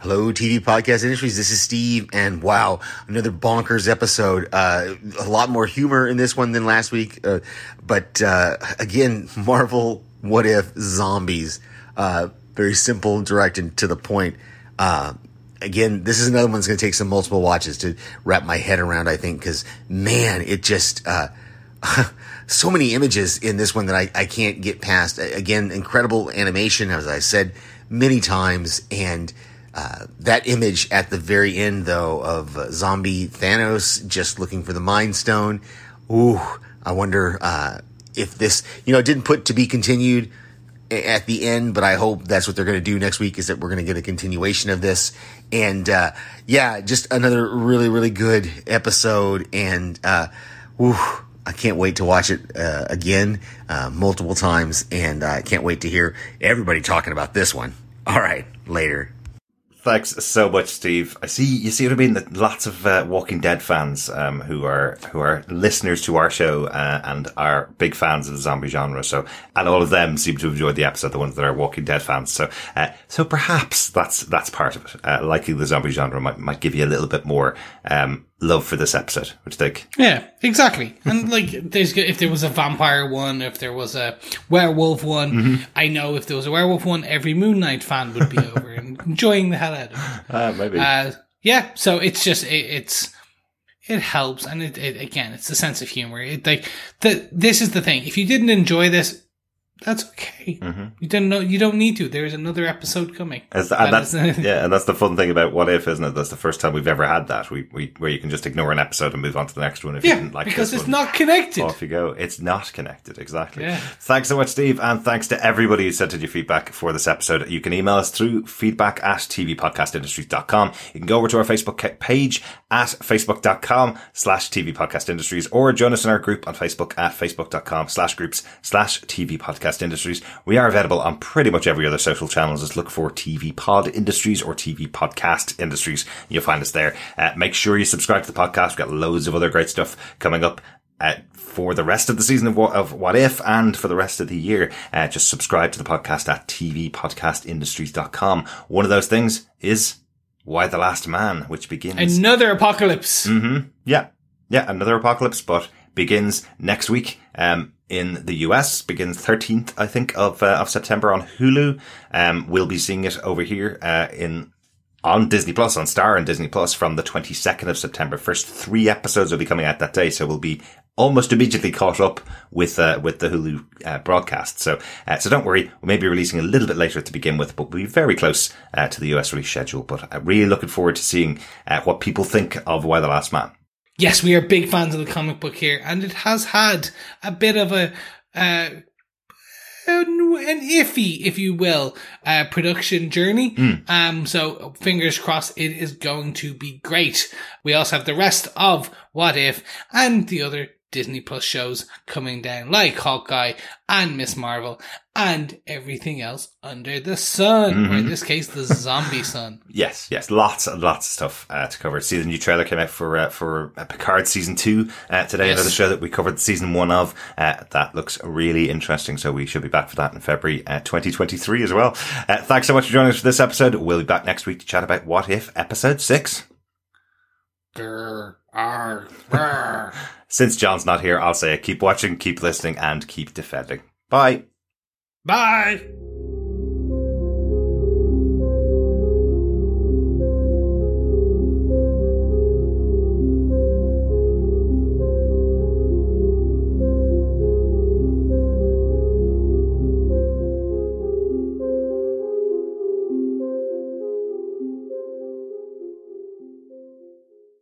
Hello, TV Podcast Industries. This is Steve, and wow, another bonkers episode. Uh, a lot more humor in this one than last week, uh, but uh, again, Marvel What If Zombies. Uh, very simple, direct, and to the point. Uh, again, this is another one that's going to take some multiple watches to wrap my head around. I think because man, it just. Uh, so many images in this one that I, I can't get past. Again, incredible animation, as I said many times, and Uh, that image at the very end, though, of uh, zombie Thanos just looking for the Mind Stone. Ooh, I wonder uh, if this, you know, didn't put to be continued at the end, but I hope that's what they're going to do next week. Is that we're going to get a continuation of this, and uh, yeah, just another really, really good episode, and uh, ooh, I can't wait to watch it uh, again uh, multiple times, and I can't wait to hear everybody talking about this one. All right, later. Thanks so much, Steve. I see. You see what I mean? That lots of uh, Walking Dead fans um, who are who are listeners to our show uh, and are big fans of the zombie genre. So, and all of them seem to have enjoyed the episode. The ones that are Walking Dead fans. So, uh, so perhaps that's that's part of it. Uh, liking the zombie genre might might give you a little bit more um, love for this episode. Which you think. Yeah, exactly. And like, there's if there was a vampire one, if there was a werewolf one, Mm-hmm. I know if there was a werewolf one, every Moon Knight fan would be over enjoying the hell out of it. Uh, maybe. Uh, yeah, so it's just it, it's it helps, and it, it again, it's the sense of humor. It like the this is the thing. If you didn't enjoy this, that's okay. Mm-hmm. You don't know. You don't need to. There is another episode coming. As the- and That that's yeah, and that's the fun thing about What If, isn't it? That's the first time we've ever had that. We, we where you can just ignore an episode and move on to the next one if you yeah, didn't like because it's one. not connected. Off you go. It's not connected, exactly. Yeah. Thanks so much, Steve, and thanks to everybody who sent in your feedback for this episode. You can email us through feedback at tvpodcastindustries.com. You can go over to our Facebook page at facebook.com slash tvpodcastindustries or join us in our group on Facebook at facebook.com slash groups slash tvpodcastindustries. We are available on pretty much every other social channel. Just look for TV Pod Industries or TV Podcast Industries. You'll find us there. Uh, make sure you subscribe to the podcast. We've got loads of other great stuff coming up uh, for the rest of the season of what, of what If and for the rest of the year. Uh, just subscribe to the podcast at tvpodcastindustries.com. One of those things is Y: The Last Man, which begins. Another apocalypse. Mm-hmm. Yeah. Yeah. Another apocalypse, but begins next week. Um, in the US begins 13th, I think, of, uh, of September on Hulu. Um, we'll be seeing it over here, uh, in, on Disney Plus, on Star and Disney Plus from the 22nd of September. First three episodes will be coming out that day. So we'll be almost immediately caught up with, uh, with the Hulu, uh, broadcast. So, uh, so don't worry. We may be releasing a little bit later to begin with, but we'll be very close, uh, to the US release schedule. But I'm really looking forward to seeing, what people think of Y: The Last Man. Yes, we are big fans of the comic book here, and it has had a bit of a, uh, an, iffy, if you will, uh, production journey. Um, so fingers crossed it is going to be great. We also have the rest of What If and the other Disney Plus shows coming down, like Hawkeye and Miss Marvel and everything else under the sun, or in this case, the zombie sun. Yes, yes, lots and lots of stuff uh, to cover. See, the new trailer came out for uh, for uh, Picard season two uh, today. Yes. Another show that we covered season one of. Uh, that looks really interesting. So we should be back for that in February uh, 2023 as well. Uh, thanks so much for joining us for this episode. We'll be back next week to chat about What If episode six. Grr, arr, brr. Since John's not here, I'll say keep watching, keep listening, and keep defending. Bye. Bye.